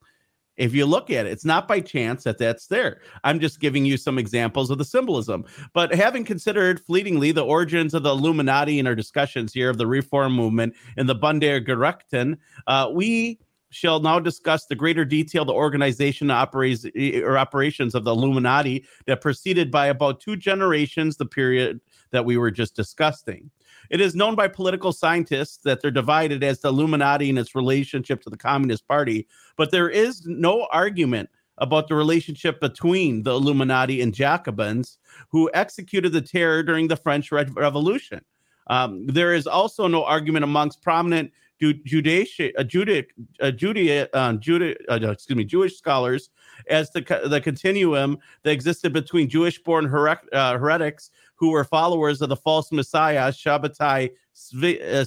If you look at it, it's not by chance that that's there. I'm just giving you some examples of the symbolism. But having considered fleetingly the origins of the Illuminati in our discussions here of the Reform movement and the Gerechten, uh, we shall now discuss the greater detail the organization operates or operations of the Illuminati that proceeded by about two generations the period that we were just discussing. It is known by political scientists that they're divided as the Illuminati and its relationship to the Communist Party, but there is no argument about the relationship between the Illuminati and Jacobins who executed the terror during the French Revolution. Um, there is also no argument amongst prominent Judaisha- uh, Juda- uh, Judea- uh, Juda- uh, excuse me, Jewish scholars as the the continuum that existed between Jewish-born uh, heretics who were followers of the false Messiah Shabbatai Svi, uh,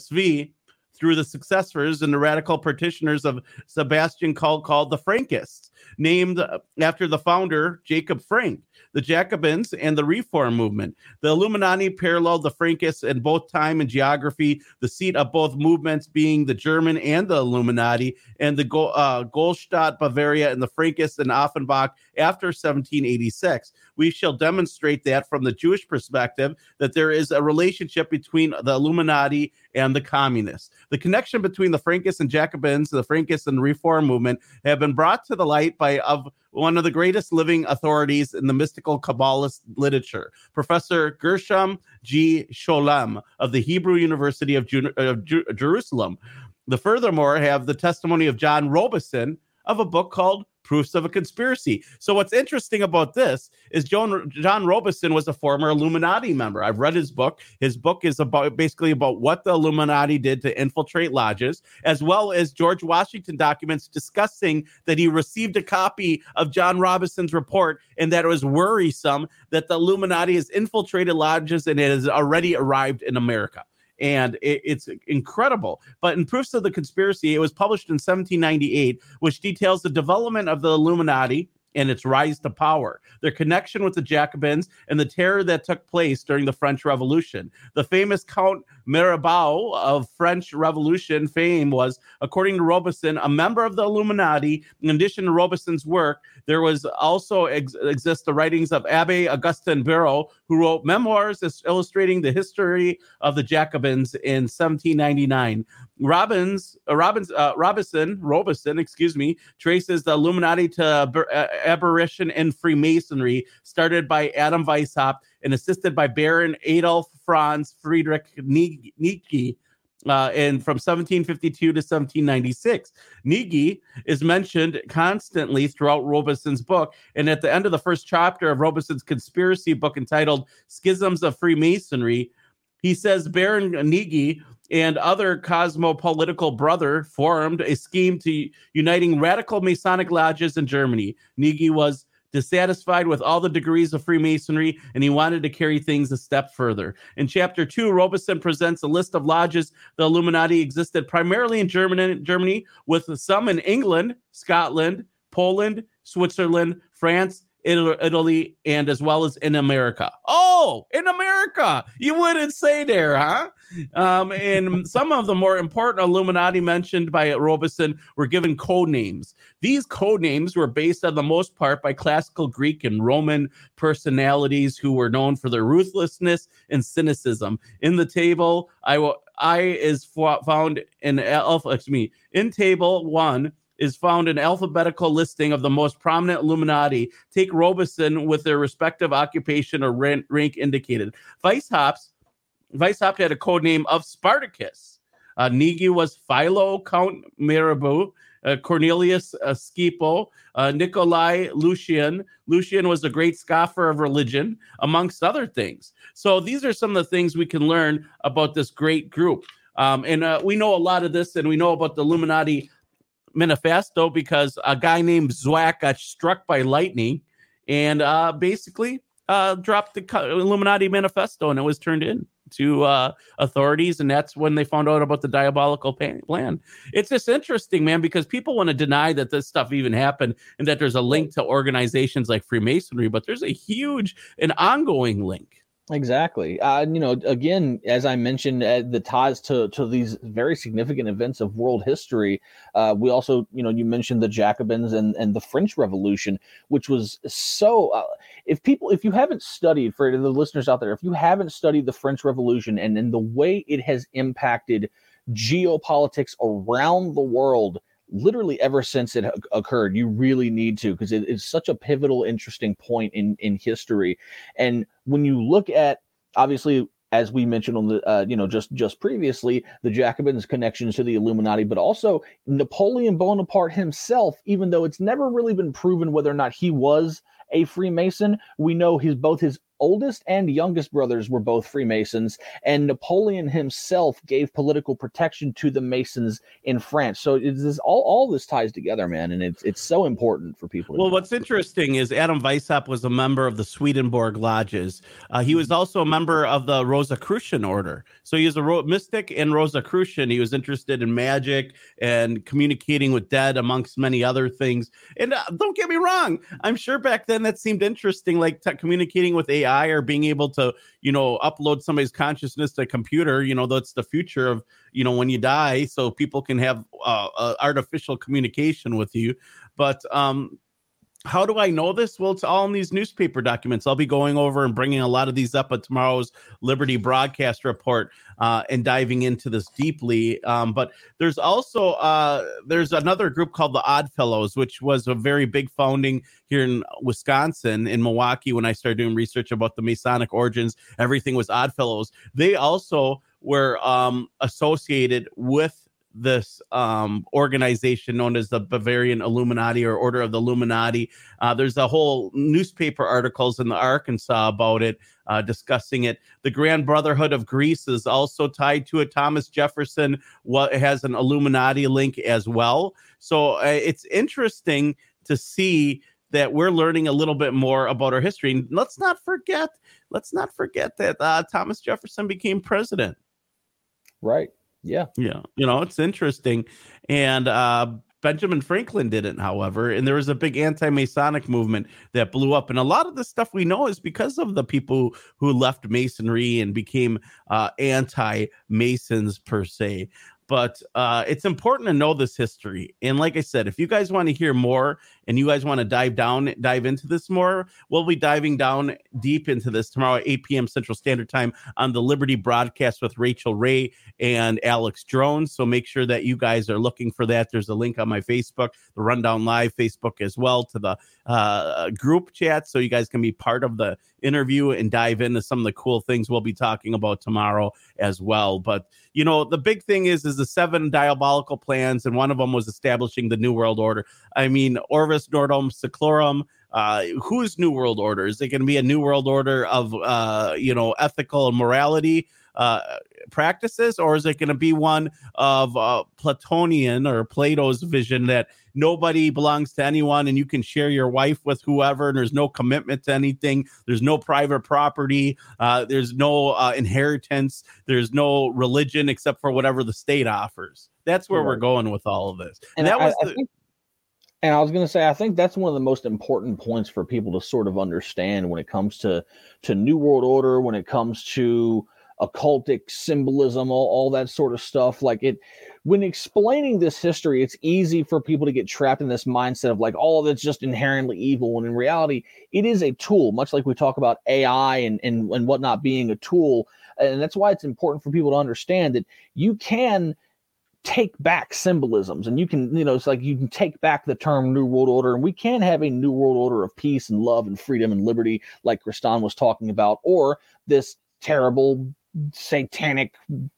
through the successors and the radical petitioners of Sebastian called called the Frankists, named after the founder Jacob Frank, the Jacobins, and the Reform movement. The Illuminati paralleled the Frankists in both time and geography, the seat of both movements being the German and the Illuminati, and the uh, Ingolstadt, Bavaria, and the Frankists in Offenbach after 1786. We shall demonstrate that from the Jewish perspective that there is a relationship between the Illuminati and the communists. The connection between the Frankists and Jacobins, the Frankists and Reform movement have been brought to the light by of one of the greatest living authorities in the mystical Kabbalist literature, Professor Gershom G. Scholem of the Hebrew University of, of uh, Ju- Jerusalem. The furthermore have the testimony of John Robison of a book called Proofs of a Conspiracy. So what's interesting about this is John John Robison was a former Illuminati member. I've read his book. His book is about basically about what the Illuminati did to infiltrate lodges, as well as George Washington documents discussing that he received a copy of John Robison's report and that it was worrisome that the Illuminati has infiltrated lodges and it has already arrived in America and it, it's incredible. But in Proofs of the Conspiracy, it was published in 1798, which details the development of the Illuminati and its rise to power, their connection with the Jacobins, and the terror that took place during the French Revolution. The famous Count Mirabeau of French Revolution fame was, according to Robison, a member of the Illuminati. In addition to Robison's work, there was also ex- exist the writings of Abbe Augustin Barruel, who wrote memoirs illustrating the history of the Jacobins in 1799. Robbins, uh, Robbins, uh, Robinson, Robison, excuse me, traces the Illuminati to aber- uh, aberration and Freemasonry, started by Adam Weishaupt and assisted by Baron Adolf Franz Friedrich Nie- Nietzsche. Uh, and from 1752 to 1796, Knigge is mentioned constantly throughout Robison's book. And at the end of the first chapter of Robison's conspiracy book entitled Schisms of Freemasonry, he says Baron Knigge and other cosmopolitical brother formed a scheme to uniting radical Masonic lodges in Germany. Knigge was dissatisfied with all the degrees of Freemasonry and he wanted to carry things a step further. In chapter two, Robison presents a list of lodges the Illuminati existed primarily in Germany, Germany with some in England, Scotland, Poland, Switzerland, France, Italy, and as well as in America. Oh, in America, you wouldn't say there, huh? Um, and some of the more important Illuminati mentioned by Robison were given code names. These code names were based on the most part by classical Greek and Roman personalities who were known for their ruthlessness and cynicism. In the table, I will. I is fo- found in alpha. Excuse me. In table one is found an alphabetical listing of the most prominent Illuminati. Take Robison with their respective occupation or rank, indicated. Vice Hops, Vice Weishaupt had a code name of Spartacus. Uh, Knigge was Philo Count Mirabeau. Uh, Cornelius uh, Scipio, uh, Nikolai Lucian. Lucian was a great scoffer of religion, amongst other things. So these are some of the things we can learn about this great group. Um, and uh, we know a lot of this, and we know about the Illuminati manifesto because a guy named Zwack got struck by lightning and uh, basically uh, dropped the Illuminati manifesto and it was turned in to uh, authorities. And that's when they found out about the diabolical plan. It's just interesting, man, because people want to deny that this stuff even happened and that there's a link to organizations like Freemasonry, but there's a huge and ongoing link.
Exactly. Uh, you know, again, as I mentioned, uh, the ties to to these very significant events of world history. Uh, we also, you know, you mentioned the Jacobins and and the French Revolution, which was so. Uh, if people, if you haven't studied, for the listeners out there, if you haven't studied the French Revolution and and the way it has impacted geopolitics around the world literally ever since it occurred you really need to because it is such a pivotal interesting point in in history. And when you look at obviously as we mentioned on the uh, you know just just previously the jacobins connections to the illuminati but also napoleon bonaparte himself even though it's never really been proven whether or not he was a freemason we know his both his oldest and youngest brothers were both freemasons and napoleon himself gave political protection to the masons in france so it's this, all, all this ties together man and it's it's so important for people
Well,
know.
what's interesting is Adam Weishaupt was a member of the Swedenborg Lodges. Uh, he was also a member of the Rosicrucian Order. So he was a ro- mystic and Rosicrucian. He was interested in magic and communicating with dead, amongst many other things. And uh, don't get me wrong, I'm sure back then that seemed interesting, like t- communicating with AI or being able to, you know, upload somebody's consciousness to a computer. You know, that's the future of, you know, when you die, so people can have uh, uh, artificial communication with you. But um, how do I know this? Well, it's all in these newspaper documents. I'll be going over and bringing a lot of these up at tomorrow's Liberty broadcast report uh, and diving into this deeply. Um, but there's also uh, there's another group called the Odd Fellows, which was a very big founding here in Wisconsin, in Milwaukee. When I started doing research about the Masonic origins, everything was Odd Fellows. They also were um, associated with this um, organization known as the Bavarian Illuminati or Order of the Illuminati. Uh, there's a whole newspaper articles in the Arkansas about it, uh, discussing it. The Grand Brotherhood of Greece is also tied to it. Thomas Jefferson what has an Illuminati link as well. So uh, it's interesting to see that we're learning a little bit more about our history. And let's not forget, let's not forget that uh, Thomas Jefferson became president.
right yeah
Yeah, you know, it's interesting. And uh Benjamin Franklin didn't, however, and there was a big anti-Masonic movement that blew up. And a lot of the stuff we know is because of the people who left Masonry and became uh anti-Masons per se. But uh, it's important to know this history. And like I said, if you guys want to hear more and you guys want to dive down, dive into this more, we'll be diving down deep into this tomorrow at 8 p.m. Central Standard Time on the Liberty broadcast with Rachel Ray and Alex Drones. So make sure that you guys are looking for that. There's a link on my Facebook, the Rundown Live Facebook as well, to the uh, group chat. So you guys can be part of the interview and dive into some of the cool things we'll be talking about tomorrow as well. But you know, the big thing is is the seven diabolical plans, and one of them was establishing the New World Order. I mean, Orvis Nordum Seclorum. Uh, whose New World Order? Is it going to be a New World Order of uh, you know ethical and morality uh, practices, or is it going to be one of uh, Platonian or Plato's vision that nobody belongs to anyone and you can share your wife with whoever and there's no commitment to anything there's no private property uh, there's no uh, inheritance there's no religion except for whatever the state offers that's where we're going with all of this
and
that
I,
was the,
and I was going to say, I think that's one of the most important points for people to sort of understand when it comes to to New World Order, when it comes to occultic symbolism, all, all that sort of stuff. Like it, when explaining this history, it's easy for people to get trapped in this mindset of like, oh, that's just inherently evil. When in reality, it is a tool, much like we talk about AI and and and whatnot being a tool. And that's why it's important for people to understand that you can take back symbolisms. And you can you know it's like you can take back the term new world order and we can have a new world order of peace and love and freedom and liberty like Kristan was talking about or this terrible satanic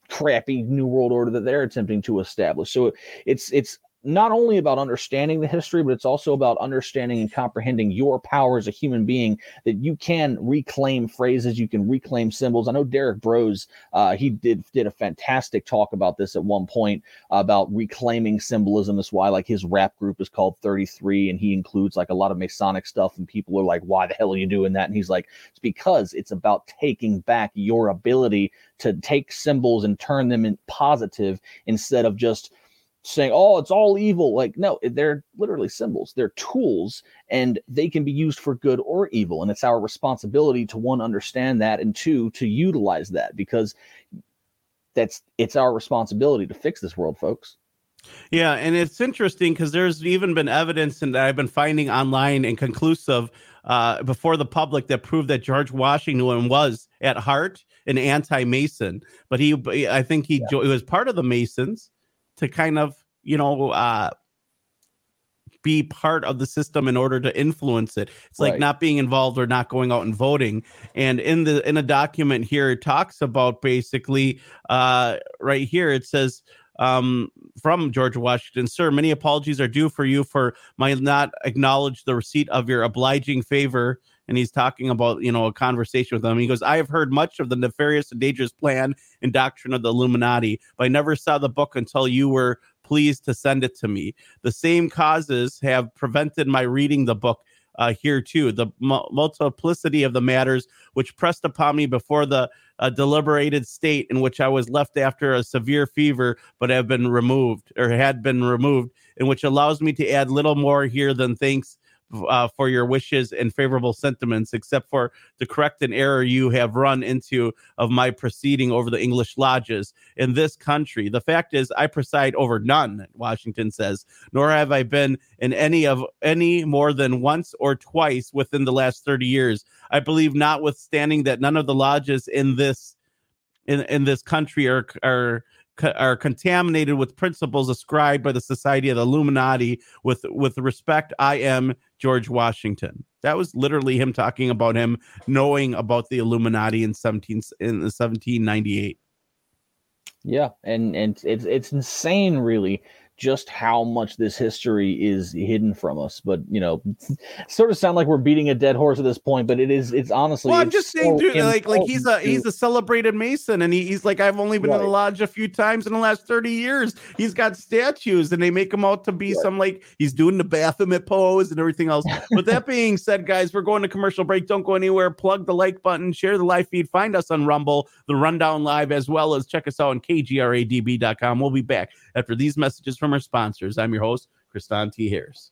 crappy new world order that they're attempting to establish. So it's it's not only about understanding the history but it's also about understanding and comprehending your power as a human being that you can reclaim phrases you can reclaim symbols i know Derrick Broze uh, he did did a fantastic talk about this at one point about reclaiming symbolism. That's why like his rap group is called 33 and he includes like a lot of Masonic stuff. And people are like, why the hell are you doing that? And he's like, it's because it's about taking back your ability to take symbols and turn them in positive instead of just saying, oh, it's all evil. Like, no, they're literally symbols, they're tools, and they can be used for good or evil. And it's our responsibility to one, understand that, and two, to utilize that because that's it's our responsibility to fix this world, folks.
Yeah, and it's interesting because there's even been evidence and I've been finding online and conclusive uh, before the public that proved that George Washington was at heart an anti-Mason, but he, I think he, jo- he was part of the Masons to kind of, you know, uh, be part of the system in order to influence it. It's like
Right.
not being involved or not going out and voting. And in the in a document here, it talks about basically uh, right here. It says um, from George Washington, sir, many apologies are due for you for my not acknowledge the receipt of your obliging favor. And he's talking about, you know, a conversation with them. He goes, I have heard much of the nefarious and dangerous plan and doctrine of the Illuminati, but I never saw the book until you were pleased to send it to me. The same causes have prevented my reading the book uh, here too. The mu- multiplicity of the matters which pressed upon me before the uh, deliberated state in which I was left after a severe fever, but have been removed or had been removed, and which allows me to add little more here than thanks uh, for your wishes and favorable sentiments, except for to correct an error you have run into of my proceeding over the English lodges in this country. The fact is, I preside over none. Washington says, nor have I been in any of any more than once or twice within the last thirty years. I believe, notwithstanding that none of the lodges in this in, in this country are are are contaminated with principles ascribed by the Society of the Illuminati. With with respect, I am George Washington. That was literally him talking about him knowing about the Illuminati in seventeen in seventeen ninety eight.
Yeah, and and it's it's insane, really, just how much this history is hidden from us. But you know, sort of sound like we're beating a dead horse at this point, but it is. It's honestly.
Well, I'm just saying,
so
dude, like, like he's a he's a celebrated Mason, and he, he's like, I've only been in the lodge a few times in the last 30 years. He's got statues, and they make him out to be some like he's doing the Baphomet pose and everything else. But that being said, guys, we're going to commercial break. Don't go anywhere. Plug the like button, share the live feed, find us on Rumble, the Rundown Live, as well as check us out on kgradb.com. We'll be back after these messages from our sponsors. I'm your host, Kristan T. Harris.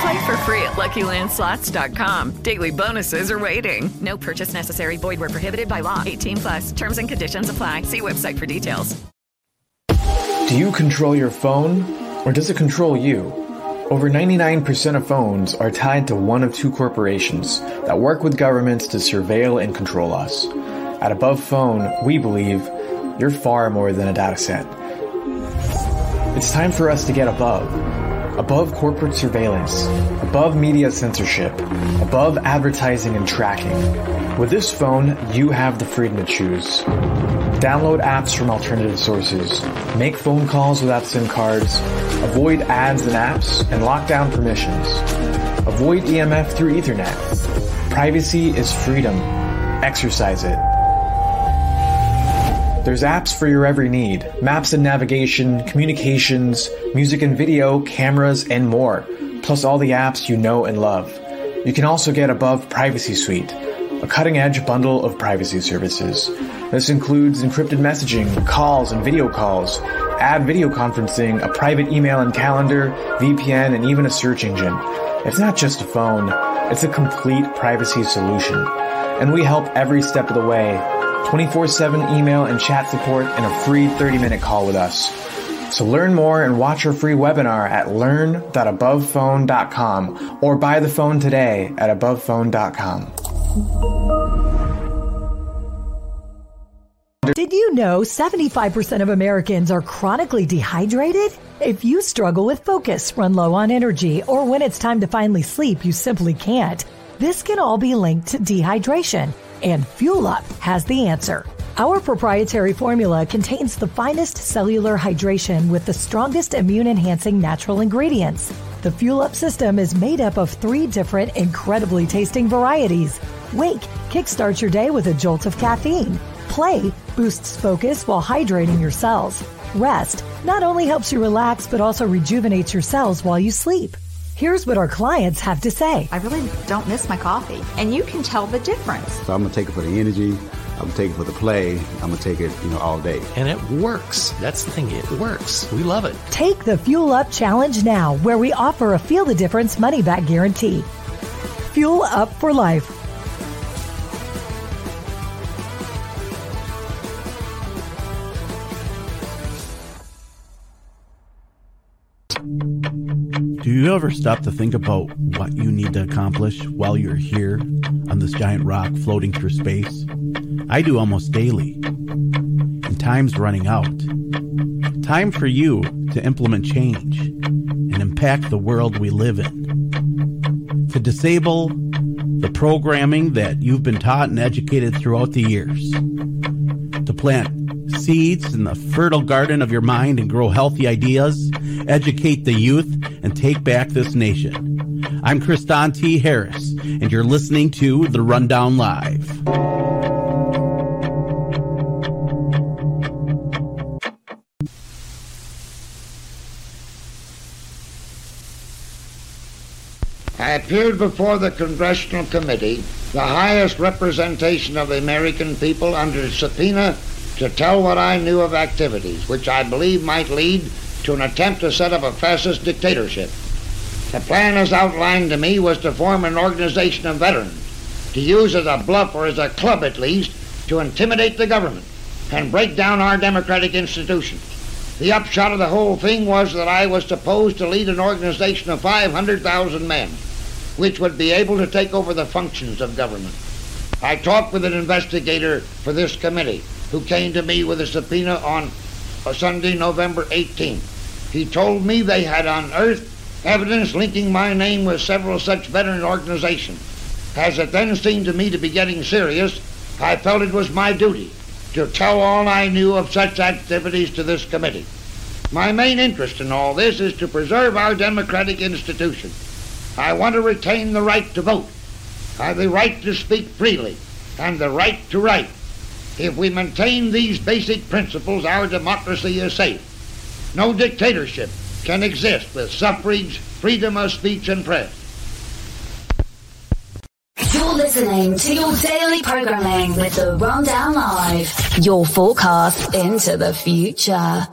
Play for free at LuckyLandSlots.com. Daily bonuses are waiting. No purchase necessary. Void where prohibited by law. 18 plus. Terms and conditions apply. See website for details.
Do you control your phone, or does it control you? Over 99% of phones are tied to one of two corporations that work with governments to surveil and control us. At Above Phone, we believe you're far more than a data set. It's time for us to get above. Above corporate surveillance, above media censorship, above advertising and tracking. With this phone, you have the freedom to choose. Download apps from alternative sources, make phone calls without SIM cards, avoid ads and apps, and lock down permissions. Avoid EMF through Ethernet. Privacy is freedom. Exercise it. There's apps for your every need maps and navigation, communications, music and video, cameras, and more, plus all the apps you know and love. You can also get Above Privacy Suite, a cutting edge bundle of privacy services. This includes encrypted messaging, calls and video calls, ad video conferencing, a private email and calendar, VPN, and even a search engine. It's not just a phone, it's a complete privacy solution. And we help every step of the way 24 7 email and chat support, and a free 30 minute call with us. So learn more and watch our free webinar at learn.abovephone.com or buy the phone today at abovephone.com.
Did you know 75% of Americans are chronically dehydrated? If you struggle with focus, run low on energy, or when it's time to finally sleep, you simply can't, this can all be linked to dehydration. And Fuel Up has the answer. Our proprietary formula contains the finest cellular hydration with the strongest immune enhancing natural ingredients. The Fuel Up system is made up of three different incredibly tasting varieties. Wake kickstarts your day with a jolt of caffeine. Play boosts focus while hydrating your cells. Rest not only helps you relax, but also rejuvenates your cells while you sleep. Here's what our clients have to say.
I really don't miss my coffee, and you can tell the difference.
So I'm gonna take it for the energy. I'm gonna take it for the play. I'm gonna take it, you know, all day.
And it works. That's the thing. It works. We love it.
Take the Fuel Up Challenge now, where we offer a feel the difference money back guarantee. Fuel Up for life.
You ever stop to think about what you need to accomplish while you're here on this giant rock floating through space? I do almost daily. And time's running out. Time for you to implement change and impact the world we live in. To disable the programming that you've been taught and educated throughout the years. To plant seeds in the fertile garden of your mind and grow healthy ideas, educate the youth, and take back this nation. I'm Kristan T. Harris, and you're listening to The Rundown Live.
I appeared before the Congressional Committee, the highest representation of the American people, under subpoena to tell what I knew of activities which I believe might lead to an attempt to set up a fascist dictatorship. The plan as outlined to me was to form an organization of veterans, to use as a bluff or as a club at least, to intimidate the government and break down our democratic institutions. The upshot of the whole thing was that I was supposed to lead an organization of 500,000 men, which would be able to take over the functions of government. I talked with an investigator for this committee who came to me with a subpoena on a Sunday, November 18th. He told me they had unearthed evidence linking my name with several such veteran organizations. As it then seemed to me to be getting serious, I felt it was my duty to tell all I knew of such activities to this committee. My main interest in all this is to preserve our democratic institution. I want to retain the right to vote, uh, the right to speak freely, and the right to write. If we maintain these basic principles, our democracy is safe. No dictatorship can exist with suffrage, freedom of speech, and press.
You're listening to your daily programming with the Rundown Live. Your forecast into the future.
Yeah,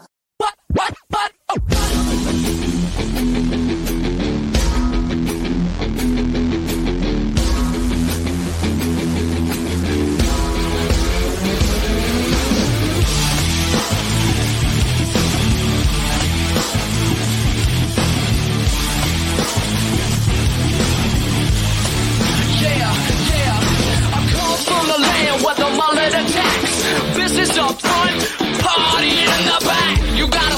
up front, party in the back. You got a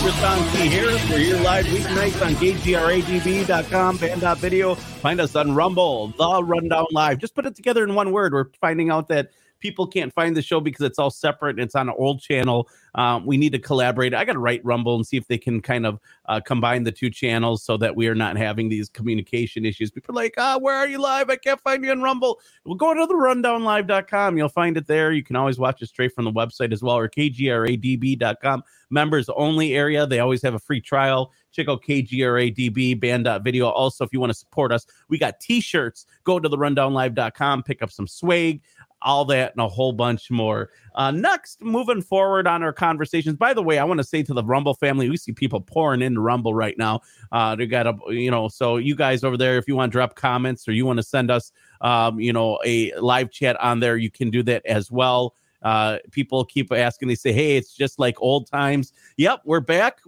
Kristan T. Harris. We're here live weeknights on KGRADB.com, band.video. Find us on Rumble, The Rundown Live. Just put it together in one word. We're finding out that people can't find the show because it's all separate and it's on an old channel. Um, we need to collaborate. I got to write Rumble and see if they can kind of uh, combine the two channels so that we are not having these communication issues. People are like, ah, where are you live? I can't find you on Rumble. Well, go to the rundownlive.com. You'll find it there. You can always watch it straight from the website as well or kgradb.com. Members only area. They always have a free trial. Check out KGRADB band.video. Also, if you want to support us, we got t shirts. Go to the rundownlive.com, pick up some swag all that and a whole bunch more. Uh, next, moving forward on our conversations. By the way, I want to say to the Rumble family, we see people pouring into Rumble right now. Uh, they got a, you know, so you guys over there, if you want to drop comments or you want to send us, um, you know, a live chat on there, you can do that as well. Uh, people keep asking, they say, Hey, it's just like old times. Yep, we're back.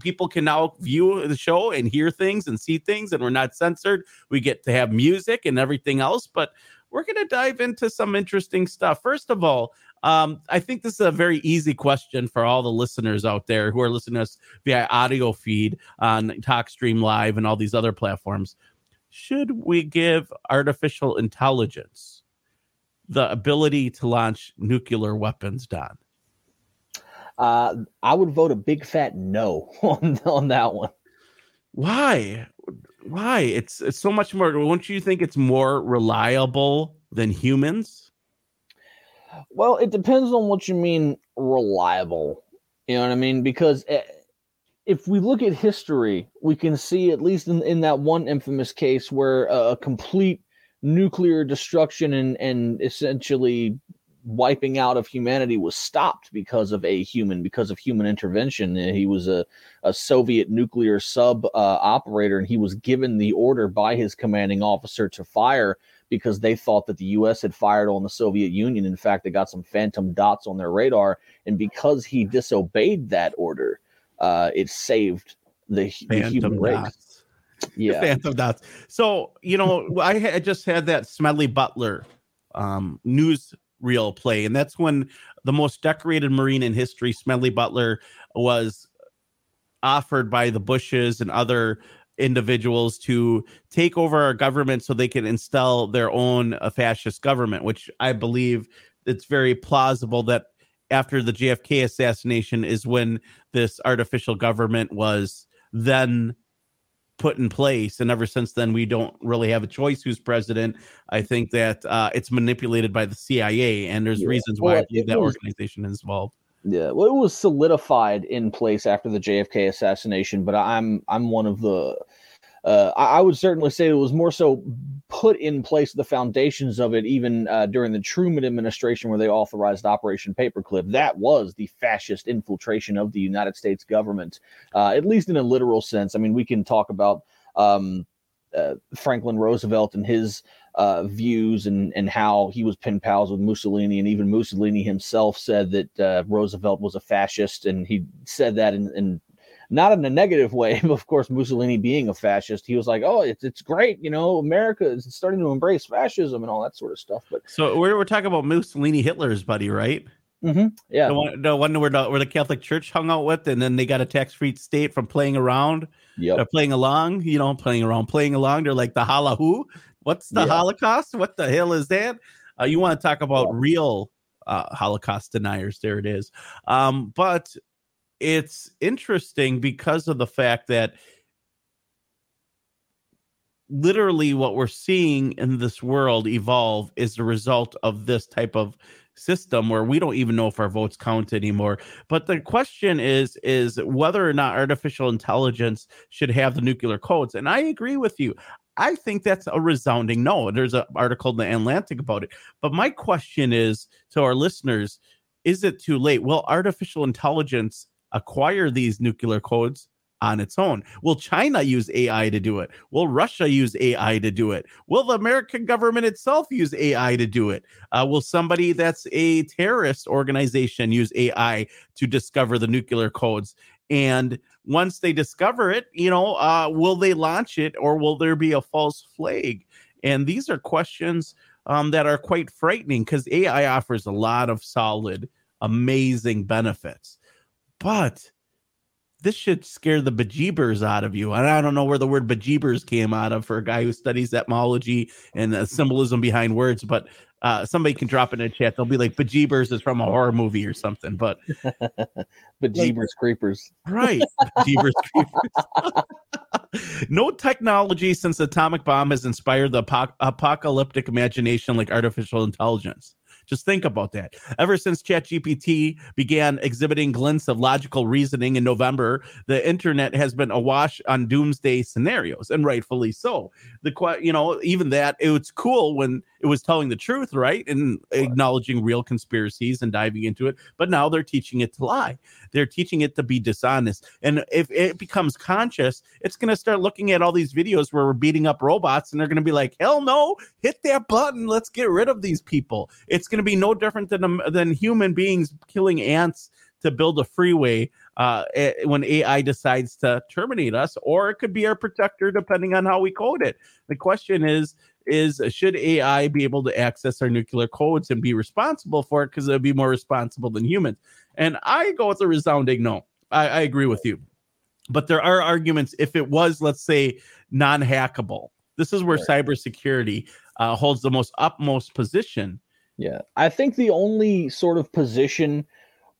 People can now view the show and hear things and see things, and we're not censored. We get to have music and everything else, but we're going to dive into some interesting stuff. First of all, Um, I think this is a very easy question for all the listeners out there who are listening to us via audio feed on TalkStream Live and all these other platforms. Should we give artificial intelligence the ability to launch nuclear weapons, Don?
Uh, I would vote a big fat no on on that one.
Why? Why? It's it's so much more. Don't you think it's more reliable than humans?
Well, it depends on what you mean reliable. You know what I mean? Because eh, if we look at history, we can see at least in, in that one infamous case where a complete nuclear destruction and and essentially wiping out of humanity was stopped because of a human because of human intervention. Uh, he was a, a soviet nuclear sub uh, operator and he was given the order by his commanding officer to fire because they thought that the us had fired on the soviet union. In fact they got some phantom dots on their radar and because he disobeyed that order uh, it saved the, the human race. yeah
Phantom dots. So you know, I had just had that Smedley Butler um, news reel play, and that's when the most decorated Marine in history, Smedley Butler, was offered by the Bushes and other individuals to take over our government so they can install their own uh, fascist government, which I believe it's very plausible that after the JFK assassination is when this artificial government was then put in place and ever since then we don't really have a choice who's president i think that uh, it's manipulated by the cia and there's
Yeah.
reasons why i believe that
was-
organization is involved
Yeah, well, it was solidified in place after the JFK assassination, but I'm I'm one of the. Uh, I I would certainly say it was more so put in place the foundations of it even uh, during the Truman administration, where they authorized Operation Paperclip. That was the fascist infiltration of the United States government, uh, at least in a literal sense. I mean, we can talk about um, uh, Franklin Roosevelt and his uh, views and and how he was pen pals with Mussolini, and even Mussolini himself said that uh, Roosevelt was a fascist, and he said that in, in not in a negative way, of course Mussolini being a fascist, he was like, "Oh, it's it's great, you know, America is starting to embrace fascism and all that sort of stuff." But
so we're, we're talking about mussolini hitler's buddy right?
Mm-hmm, yeah,
the one, the one where the, where the catholic church hung out with and then they got a tax-free state from playing around
Yep.
uh, playing along you know playing around playing along. They're like the holla who? What's the
Yeah.
holocaust? What the hell is that? Uh, you want to talk about real uh, holocaust deniers there it is. Um, but it's interesting because of the fact that literally what we're seeing in this world evolve is the result of this type of system where we don't even know if our votes count anymore. But the question is is whether or not artificial intelligence should have the nuclear codes. And i agree with you. I think that's a resounding no. There's an article in the atlantic about it. But my question is to our listeners is it too late? Will artificial intelligence acquire these nuclear codes on its own. Will China use AI to do it? Will Russia use AI to do it? Will the American government itself use AI to do it? Uh, will somebody that's a terrorist organization use AI to discover the nuclear codes? And once they discover it, you know, uh, will they launch it or will there be a false flag? And these are questions um, that are quite frightening because AI offers a lot of solid, amazing benefits. But this should scare the bejeebers out of you. And I don't know where the word bejeebers came out of for a guy who studies etymology and the symbolism behind words, but uh, somebody can drop it in the chat. They'll be like, bejeebers is from a horror movie or something. But
Jeepers Creepers,
right, bejeebers creepers. no technology since atomic bomb has inspired the apoc- apocalyptic imagination like artificial intelligence. Just think about that. Ever since ChatGPT began exhibiting glints of logical reasoning in November, the internet has been awash on doomsday scenarios, and rightfully so. The you know, even that it was cool when it was telling the truth, right, and acknowledging real conspiracies and diving into it. But now they're teaching it to lie. They're teaching it to be dishonest. And if it becomes conscious, it's going to start looking at all these videos where we're beating up robots, and they're going to be like, "Hell no! Hit that button. Let's get rid of these people." It's going to be no different than um, than human beings killing ants to build a freeway uh, eh, when AI decides to terminate us, or it could be our protector depending on how we code it. The question is, is should AI be able to access our nuclear codes and be responsible for it because it would be more responsible than humans? And I go with a resounding no. I, I agree with you. But there are arguments if it was, let's say, non hackable. This is where cybersecurity uh, holds the most utmost position.
Yeah. I think the only sort of position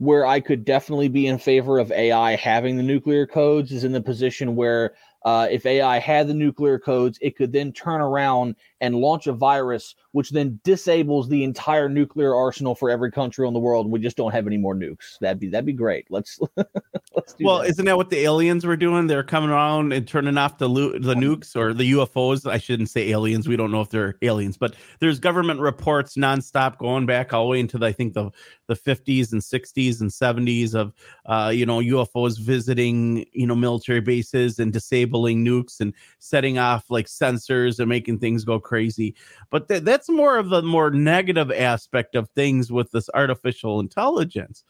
where I could definitely be in favor of AI having the nuclear codes is in the position where uh, if AI had the nuclear codes, it could then turn around and launch a virus, which then disables the entire nuclear arsenal for every country in the world, and we just don't have any more nukes. That'd be that'd be great. Let's let's do
Well, isn't that what the aliens were doing? They're coming around and turning off the lu- the nukes or the UFOs. I shouldn't say aliens. We don't know if they're aliens, but there's government reports nonstop going back all the way into the, I think the the 50s and 60s and 70s of uh, you know UFOs visiting you know military bases and disabling nukes and setting off like sensors and making things go crazy. But th- that's more of the more negative aspect of things with this artificial intelligence.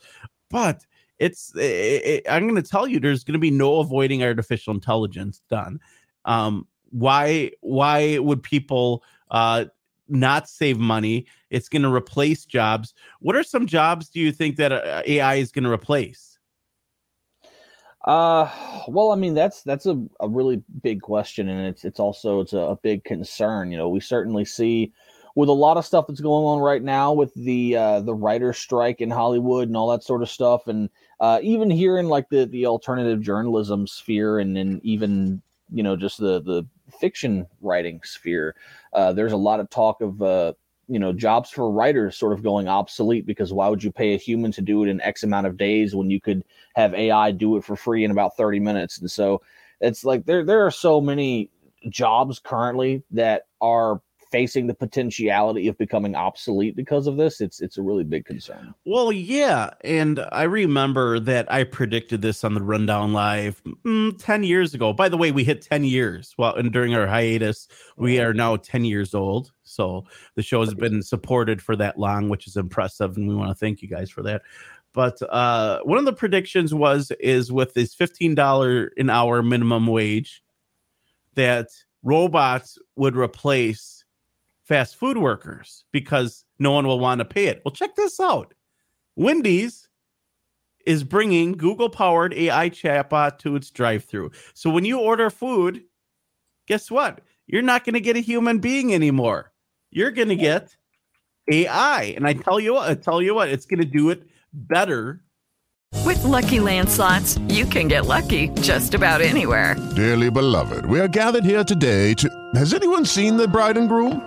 But it's it, it- i'm going to tell you there's going to be no avoiding artificial intelligence done. Um why why would people uh not save money? It's going to replace jobs. What are some jobs do you think that uh, ai is going to replace
Uh, well, I mean that's that's a, a really big question, and it's it's also it's a, a big concern. You know, we certainly see with a lot of stuff that's going on right now with the uh, the writer strike in Hollywood and all that sort of stuff, and uh, even here in like the the alternative journalism sphere, and then even you know just the the fiction writing sphere, uh, there's a lot of talk of uh, you know jobs for writers sort of going obsolete because why would you pay a human to do it in X amount of days when you could have AI do it for free in about 30 minutes? And so it's like there there are so many jobs currently that are facing the potentiality of becoming obsolete because of this. It's it's a really big concern.
Well, yeah, and I remember that I predicted this on the Rundown Live mm, ten years ago. By the way, we hit ten years. Well, and during our hiatus, we are now ten years old. So the show has been supported for that long, which is impressive, and we want to thank you guys for that. But uh, one of the predictions was is with this fifteen dollar an hour minimum wage, that robots would replace fast food workers because no one will want to pay it. Well, check this out. Wendy's is bringing Google powered AI chatbot to its drive through. So when you order food, guess what? You're not going to get a human being anymore. You're going to get AI. And I tell you what, I tell you what, it's going to do it better.
With Lucky Land slots, you can get lucky just about anywhere.
Dearly beloved, we are gathered here today to. Has anyone seen the bride and groom?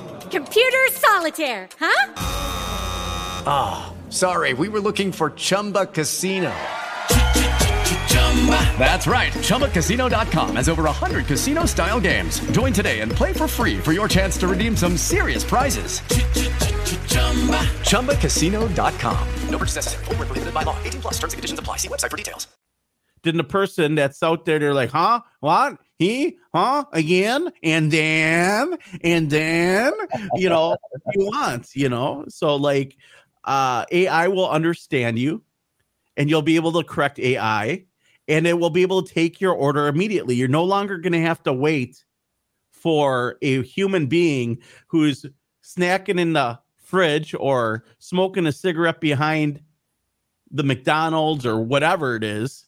Computer solitaire, huh?
Ah, sorry, we were looking for Chumba Casino. That's right. ChumbaCasino.com has over 100 casino style games. Join today and play for free for your chance to redeem some serious prizes. ChumbaCasino.com.
No purchase necessary. Void where prohibited by law. 18 plus. Terms and conditions apply. See website for details.
Then the person that's out there, they're like, huh? What? He? Huh? Again? And then? And then? You know, you want, you know? So, like, uh, AI will understand you and you'll be able to correct AI and it will be able to take your order immediately. You're no longer to have to wait for a human being who's snacking in the fridge or smoking a cigarette behind the McDonald's or whatever it is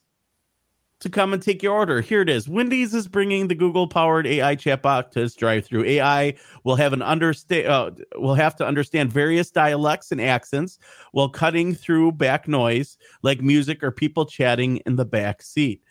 to come and take your order. Here it is. Wendy's is bringing the Google powered AI chatbot to its drive-through. AI will have an understand uh, will have to understand various dialects and accents while cutting through back noise like music or people chatting in the back seat.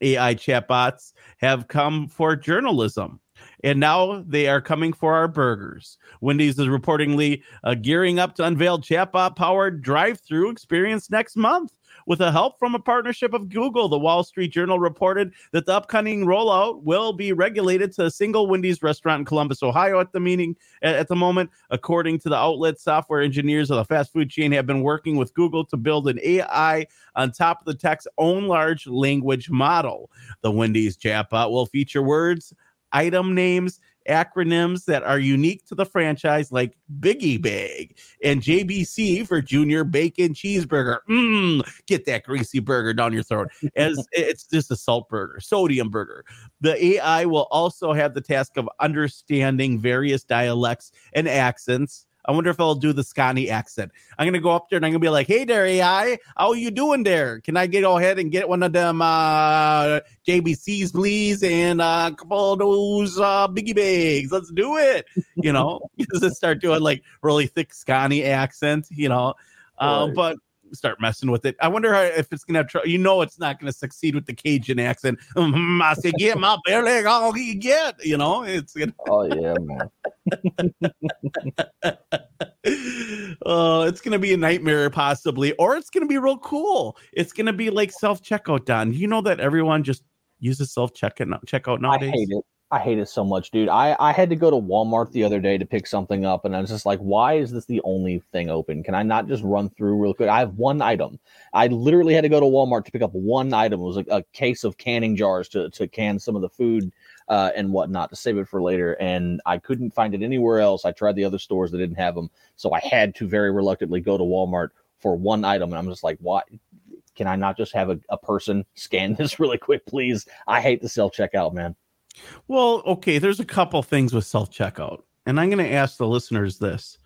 AI chatbots have come for journalism. And now they are coming for our burgers. Wendy's is reportedly uh, gearing up to unveil chatbot powered drive through experience next month. with the help from a partnership of Google. The Wall Street Journal reported that the upcoming rollout will be regulated to a single Wendy's restaurant in Columbus, Ohio at the meeting at, the moment. According to the outlet, software engineers of the fast food chain have been working with Google to build an AI on top of the tech's own large language model. The Wendy's chatbot will feature words, item names, acronyms that are unique to the franchise, like Biggie Bag and JBC for Junior Bacon Cheeseburger. Mmm, get that greasy burger down your throat. As it's just a salt burger, sodium burger. The AI will also have the task of understanding various dialects and accents. I wonder if I'll do the Scotty accent. I'm gonna go up there and I'm gonna be like, "Hey there, AI, how you doing there? Can I get go ahead and get one of them uh, JBCs, please, and uh, a couple of those uh, biggie bags? Let's do it." You know, just start doing like really thick Scotty accent. You know, uh,
Right.
but start messing with it. I wonder how, if it's gonna have trouble. You know, it's not gonna succeed with the Cajun accent. Mm, I say, get my belly all you get. You know, it's gonna.
Oh yeah, man.
oh, it's gonna be a nightmare possibly, or it's gonna be real cool. It's gonna be like self checkout. Don, you know that everyone just uses self checkout checkout
I
nowadays.
hate it. I hate it so much, dude. I, I had to go to Walmart the other day to pick something up, and I was just like, why is this the only thing open? Can I not just run through real quick? I have one item. I literally had to go to Walmart to pick up one item. It was a, a case of canning jars to, to can some of the food uh, and whatnot to save it for later. And I couldn't find it anywhere else. I tried the other stores that didn't have them. So I had to very reluctantly go to Walmart for one item. And I'm just like, why? Can I not just have a, a person scan this really quick, please? I hate the self checkout, man.
Well, okay, there's a couple things with self checkout, and I'm going to ask the listeners this: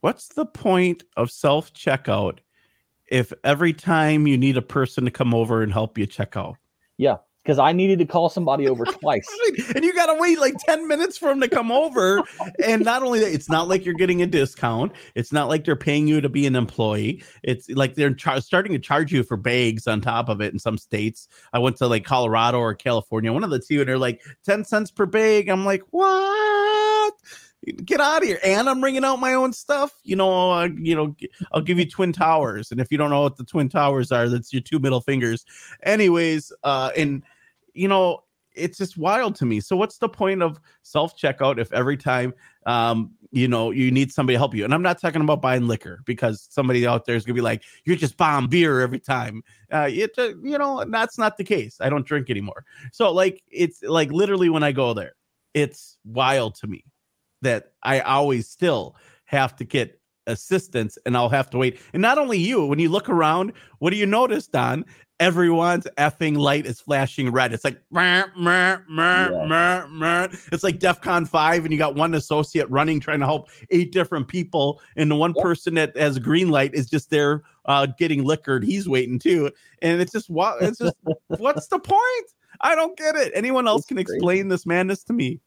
What's the point of self checkout if every time you need a person to come over and help you check out?
Yeah, because I needed to call somebody over twice.
and you got to wait like 10 minutes for them to come over. and not only that, it's not like you're getting a discount. It's not like they're paying you to be an employee. It's like they're starting to charge you for bags on top of it in some states. I went to like Colorado or California, one of the two, and they're like 10 cents per bag. I'm like, what? Get out of here. And I'm bringing out my own stuff. You know, uh, you know, I'll give you Twin Towers. And if you don't know what the Twin Towers are, that's your two middle fingers. Anyways, uh, and you know, it's just wild to me. So what's the point of self checkout if every time um you know you need somebody to help you? And I'm not talking about buying liquor because somebody out there is gonna be like, you're just buying beer every time. Uh it uh, you know, that's not the case. I don't drink anymore. So like it's like literally when I go there, it's wild to me that I always still have to get assistance and I'll have to wait. And not only you, when you look around, what do you notice, Don? Everyone's effing light is flashing red. It's like meh, meh, meh, meh, meh. it's like DEFCON 5, and you got one associate running trying to help eight different people, and the one person that has a green light is just there uh getting liquored. He's waiting too. And it's just what it's just what's the point? I don't get it. Anyone else can explain this madness to me?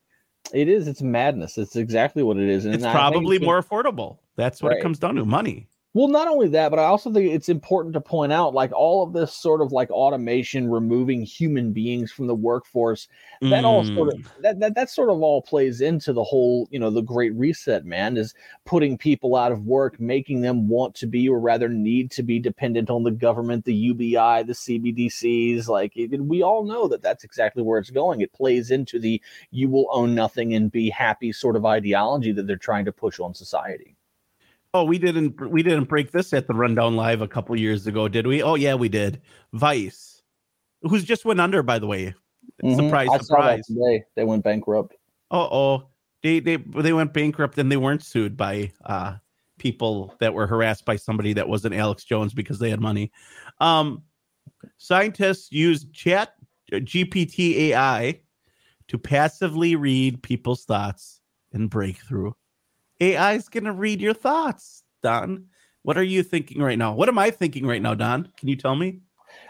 It is. It's madness. It's exactly what it is. And
It's probably more affordable. That's what it comes down to money.
Well, not only that, but I also think it's important to point out like all of this sort of like automation removing human beings from the workforce. That all sort of
Mm.
that, that that sort of all plays into the whole, you know, the great reset, man, is putting people out of work, making them want to be or rather need to be dependent on the government, the UBI, the CBDCs. Like it, we all know that that's exactly where it's going. It plays into the you will own nothing and be happy sort of ideology that they're trying to push on society.
Oh, we didn't we didn't break this at the rundown live a couple years ago, did we? Oh yeah, we did. Vice, who's just went under, by the way.
Mhm.
Surprise,
I
surprise.
today. They went bankrupt.
Uh oh, they they they went bankrupt and they weren't sued by uh people that were harassed by somebody that wasn't Alex Jones because they had money. Um, scientists use Chat uh, GPT AI to passively read people's thoughts and breakthrough. AI is going to read your thoughts, Don. What are you thinking right now? What am I thinking right now, Don? Can you tell me?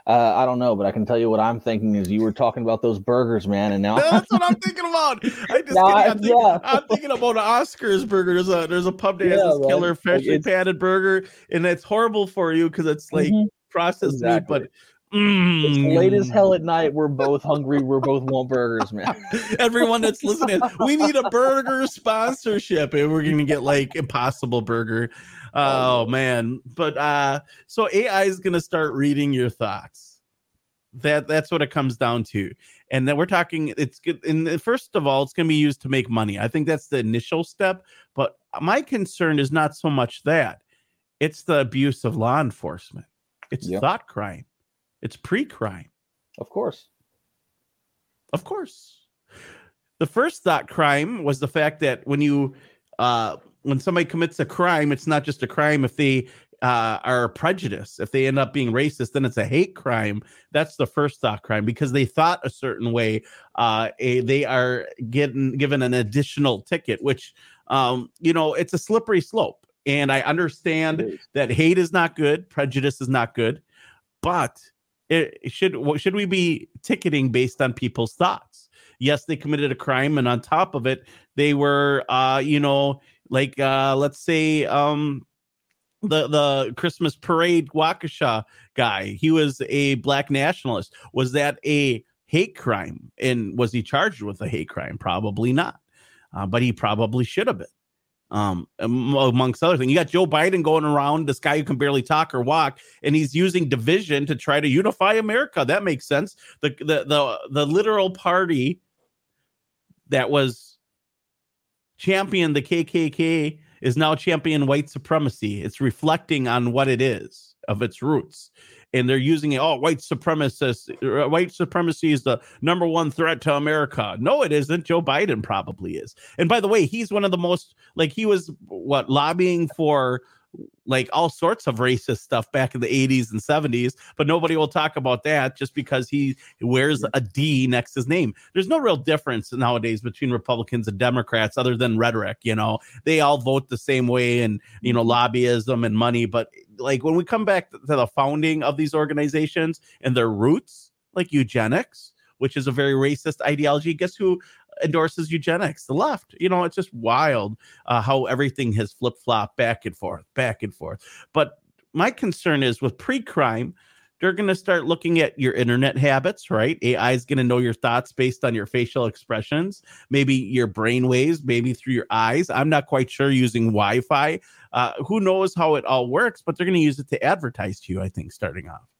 Uh, I don't know, but I can tell you what I'm thinking is you were talking about those burgers, man, and now
That's what I'm thinking about. I just
No,
kidding.
I-
I'm, thinking,
yeah.
I'm thinking about an Oscars burger. There's a there's a pub that has this
man.
killer
Like,
freshly
it's-
patted burger, and it's horrible for you because it's like
Mhm.
processed
Exactly.
meat, but mm,
it's late as hell at night. We're both hungry. We're both want burgers, man.
Everyone that's listening, we need a burger sponsorship, and we're gonna get like Impossible Burger. Oh man, but uh so AI is going to start reading your thoughts. That that's what it comes down to. And then we're talking it's good and first of all it's going to be used to make money. I think that's the initial step, but my concern is not so much that. It's the abuse of law enforcement. It's
Yep.
thought crime. It's pre-crime.
Of course.
Of course. The first thought crime was the fact that when you uh when somebody commits a crime, it's not just a crime if they uh, are prejudiced. If they end up being racist, then it's a hate crime. That's the first thought crime because they thought a certain way. Uh, a, they are getting given an additional ticket, which um, you know it's a slippery slope. And I understand that hate is not good, prejudice is not good, but it should should we be ticketing based on people's thoughts? Yes, they committed a crime, and on top of it, they were uh, you know, like uh let's say um the the Christmas parade Waukesha guy, he was a black nationalist. Was that a hate crime? And was he charged with a hate crime? Probably not. Uh, but he probably should have been um amongst other things you got joe biden going around this guy who can barely talk or walk and he's using division to try to unify america. That makes sense. The the the, the literal party that was championed the kkk is now champion white supremacy. It's reflecting on what it is of its roots and they're using it oh white supremacist uh, white supremacy is the number one threat to america. No it isn't. Joe biden probably is. And by the way he's one of the most like he was what lobbying for like all sorts of racist stuff back in the 80s and 70s but nobody will talk about that just because he wears a d next to his name. There's no real difference nowadays between republicans and democrats other than rhetoric you know? They all vote the same way and you know mm-hmm. lobbyism and money but like when we come back to the founding of these organizations and their roots like eugenics which is a very racist ideology guess who endorses eugenics the left. You know it's just wild uh, how everything has flip-flopped back and forth back and forth. But my concern is with pre-crime they're going to start looking at your internet habits right? Ai is going to know your thoughts based on your facial expressions maybe your brain waves maybe through your eyes. I'm not quite sure using wi-fi. Uh, who knows how it all works but they're going to use it to advertise to you i think starting off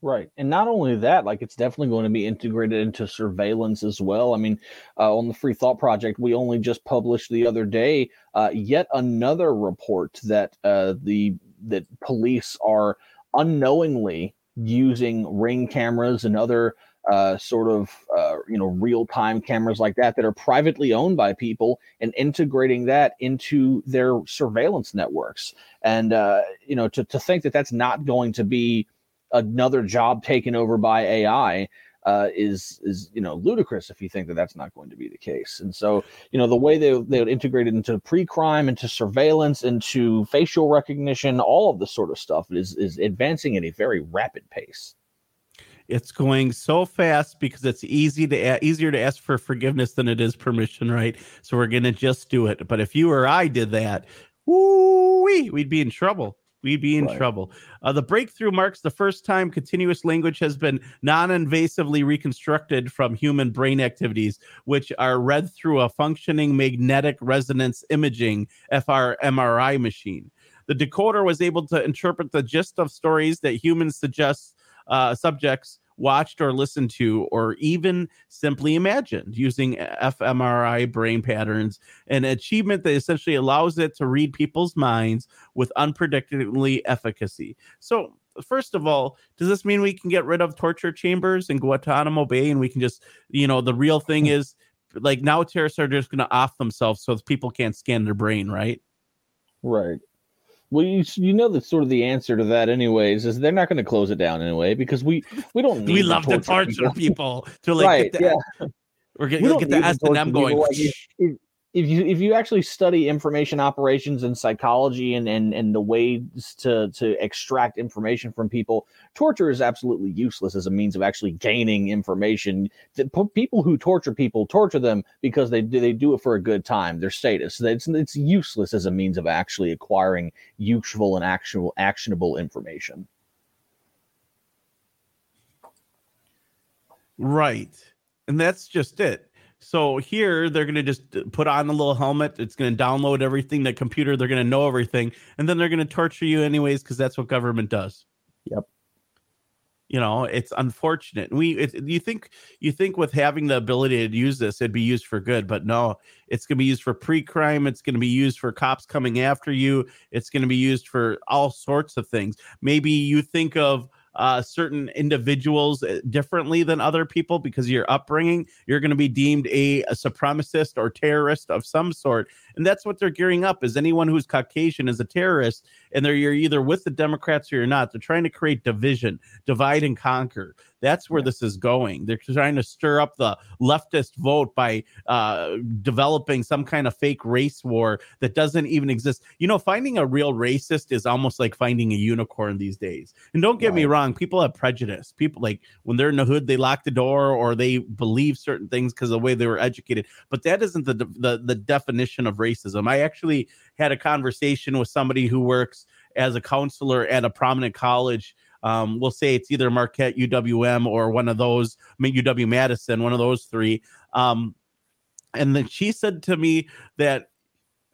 Right. And not only that, like it's definitely going to be integrated into surveillance as well. I mean, uh, on the Free Thought Project, we only just published the other day uh, yet another report that uh, the that police are unknowingly using ring cameras and other uh, sort of uh, you know real time cameras like that that are privately owned by people and integrating that into their surveillance networks. And uh, you know to to think that that's not going to be another job taken over by AI uh, is is you know ludicrous if you think that that's not going to be the case. And so you know the way they they would integrate it into pre-crime, into surveillance, into facial recognition, all of this sort of stuff is is advancing at a very rapid pace.
it's going so fast because it's easy to easier to ask for forgiveness than it is permission right so we're gonna just do it but if you or i did that woo we'd be in trouble we'd be in
Right.
trouble uh, the breakthrough marks the first time continuous language has been non-invasively reconstructed from human brain activities which are read through a functioning magnetic resonance imaging fMRI machine the decoder was able to interpret the gist of stories that humans suggest uh, subjects watched or listened to or even simply imagined using fMRI brain patterns, an achievement that essentially allows it to read people's minds with unpredictably efficacy. So, first of all, does this mean we can get rid of torture chambers in Guantanamo Bay and we can just, you know, the real thing hmm. is like now terrorists are just going to off themselves so people can't scan their brain, right?
Right. Well, you you know that sort of the answer to that, anyways, is they're not going to close it down anyway because we we don't need
We love to torture people to like
right?
get the,
yeah.
we're
We
gonna
don't
get the S and M going.
like, if you if you actually study information operations and psychology and and and the ways to to extract information from people, torture is absolutely useless as a means of actually gaining information. The p- people who torture people torture them because they do they do it for a good time, their status. It's it's useless as a means of actually acquiring useful and actual actionable information.
Right. And that's just it. So here they're going to just put on a little helmet. It's going to download everything, the computer. They're going to know everything, and then they're going to torture you anyways because that's what government does.
Yep.
You know, it's unfortunate. We, it, you think, you think with having the ability to use this, it'd be used for good, but no, it's going to be used for pre-crime. It's going to be used for cops coming after you. It's going to be used for all sorts of things. Maybe you think of uh, certain individuals uh, differently than other people because of your upbringing. You're going to be deemed a, a supremacist or terrorist of some sort, and that's what they're gearing up. Is anyone who's Caucasian is a terrorist, and they're you're either with the Democrats or you're not. They're trying to create division, divide and conquer. That's where this is going. They're trying to stir up the leftist vote by uh, developing some kind of fake race war that doesn't even exist. You know, finding a real racist is almost like finding a unicorn these days. And don't get me wrong, people have prejudice. People like when they're in the hood, they lock the door or they believe certain things because of the way they were educated. But that isn't the the, the definition of racism. I actually had a conversation with somebody who works as a counselor at a prominent college um, we'll say it's either Marquette, UWM, or one of those, I mean, UW Madison, one of those three. Um, and then she said to me that,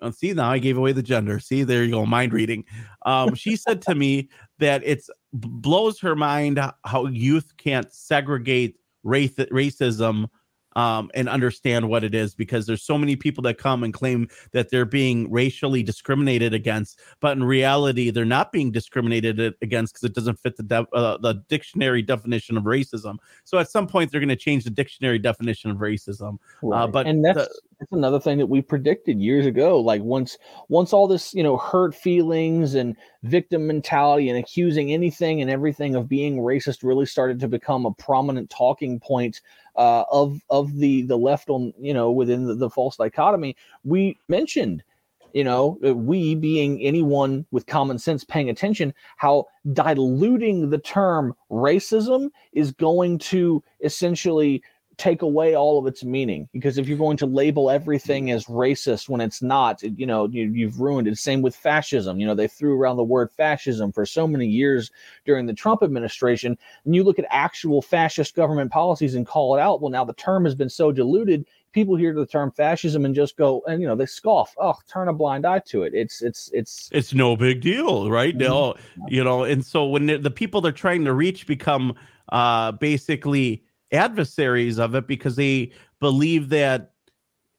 oh, see, now I gave away the gender. See, there you go, mind reading. Um, she said to me that it's blows her mind how youth can't segregate race, racism um, and understand what it is because there's so many people that come and claim that they're being racially discriminated against, but in reality, they're not being discriminated against because it doesn't fit the de- uh, the dictionary definition of racism. So at some point, they're going to change the dictionary definition of racism. Uh, but
and that's
the-
that's another thing that we predicted years ago. Like once once all this you know hurt feelings and victim mentality and accusing anything and everything of being racist really started to become a prominent talking point uh, of of the the left on you know within the, the false dichotomy. We mentioned you know, uh, we being anyone with common sense paying attention, how diluting the term racism is going to essentially take away all of its meaning. Because if you're going to label everything as racist when it's not it- you know you, you've ruined it. Same with fascism. You know they threw around the word fascism for so many years during the trump administration. And you look at actual fascist government policies and call it out. Well now the term has been so diluted people hear the term fascism and just go and you know they scoff. Oh turn a blind eye to it. It's it's it's
it's no big deal, right?
Mhm.
They'll, you know, and so when the the people they're trying to reach become uh basically adversaries of it because they believe that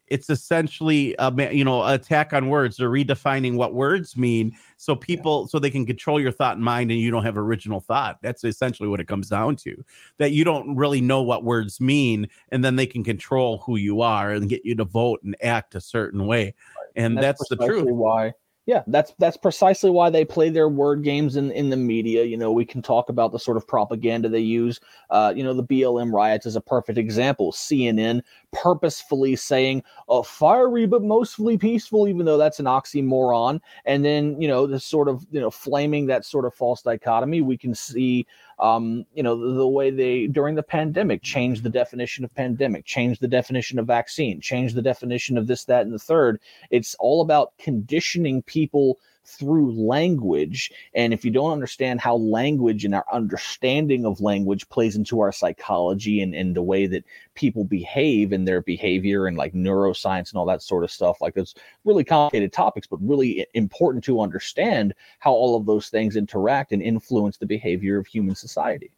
it's essentially a you know attack on words. They're redefining what words mean so people so they can control your thought and mind and you don't have original thought. That's essentially what it comes down to that you don't really know what words mean and then they can control who you are and get you to vote and act a certain way. And that's, the truth.
Why? Yeah, that's that's precisely why they play their word games in in the media. You know, we can talk about the sort of propaganda they use. Uh, you know, the BLM riots is a perfect example. CNN purposefully saying uh, fiery but mostly peaceful, even though that's an oxymoron. And then you know, the sort of you know flaming that sort of false dichotomy. We can see um, you know, the, the way they during the pandemic changed the definition of pandemic, changed the definition of vaccine, changed the definition of this, that, and the third. It's all about conditioning people through language. And if you don't understand how language and our understanding of language plays into our psychology and, and the way that people behave and their behavior and like neuroscience and all that sort of stuff, like those really complicated topics, but really important to understand how all of those things interact and influence the behavior of human society.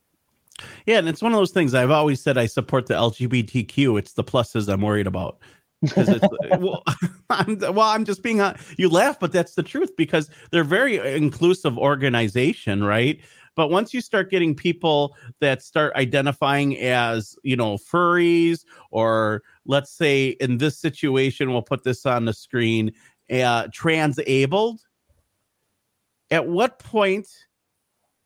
Yeah, and it's one of those things I've always said I support the LGBTQ. It's the pluses I'm worried about. Because it's well, I'm, well, I'm just being uh, you laugh, but that's the truth because they're very inclusive organization, right? But once you start getting people that start identifying as, you know, furries, or let's say in this situation, we'll put this on the screen, uh, transabled. At what point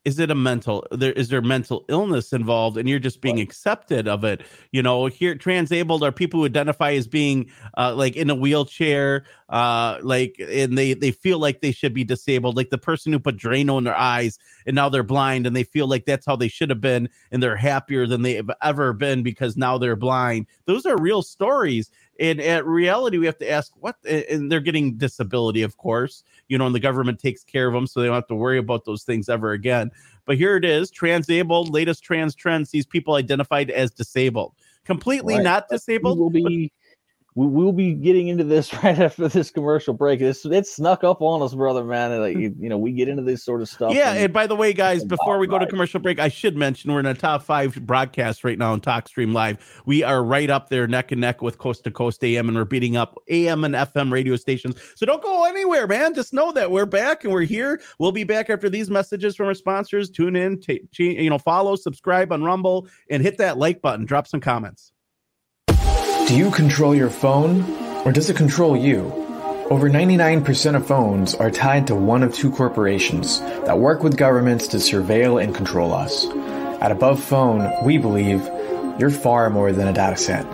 is it a mental there is there mental illness involved and you're just being accepted of it? You know here transabled are people who identify as being uh, like in a wheelchair uh like and they they feel like they should be disabled like the person who put drano in their eyes and now they're blind and they feel like that's how they should have been and they're happier than they've ever been because now they're blind. Those are real stories and at reality we have to ask what and they're getting disability of course you know and the government takes care of them so they don't have to worry about those things ever again but here it is transabled latest trans trend sees people identified as disabled completely
Right.
not disabled.
will be we will be getting into this right after this commercial break. It's it snuck up on us, brother, man. Like you, you know, we get into this sort of stuff.
Yeah,
and-
and by the way, guys, before we go to commercial break, I should mention we're in a top five broadcast right now on TalkStream Live. We are right up there, neck and neck with Coast to Coast AM, and we're beating up AM and FM radio stations. So don't go anywhere, man. Just know that we're back and we're here. We'll be back after these messages from our sponsors. Tune in, ta- ch- you know, follow, subscribe on Rumble, and hit that like button. Drop some comments.
Do you control your phone, or does it control you? Over 99% of phones are tied to one of two corporations that work with governments to surveil and control us. At Above Phone, we believe you're far more than a data set.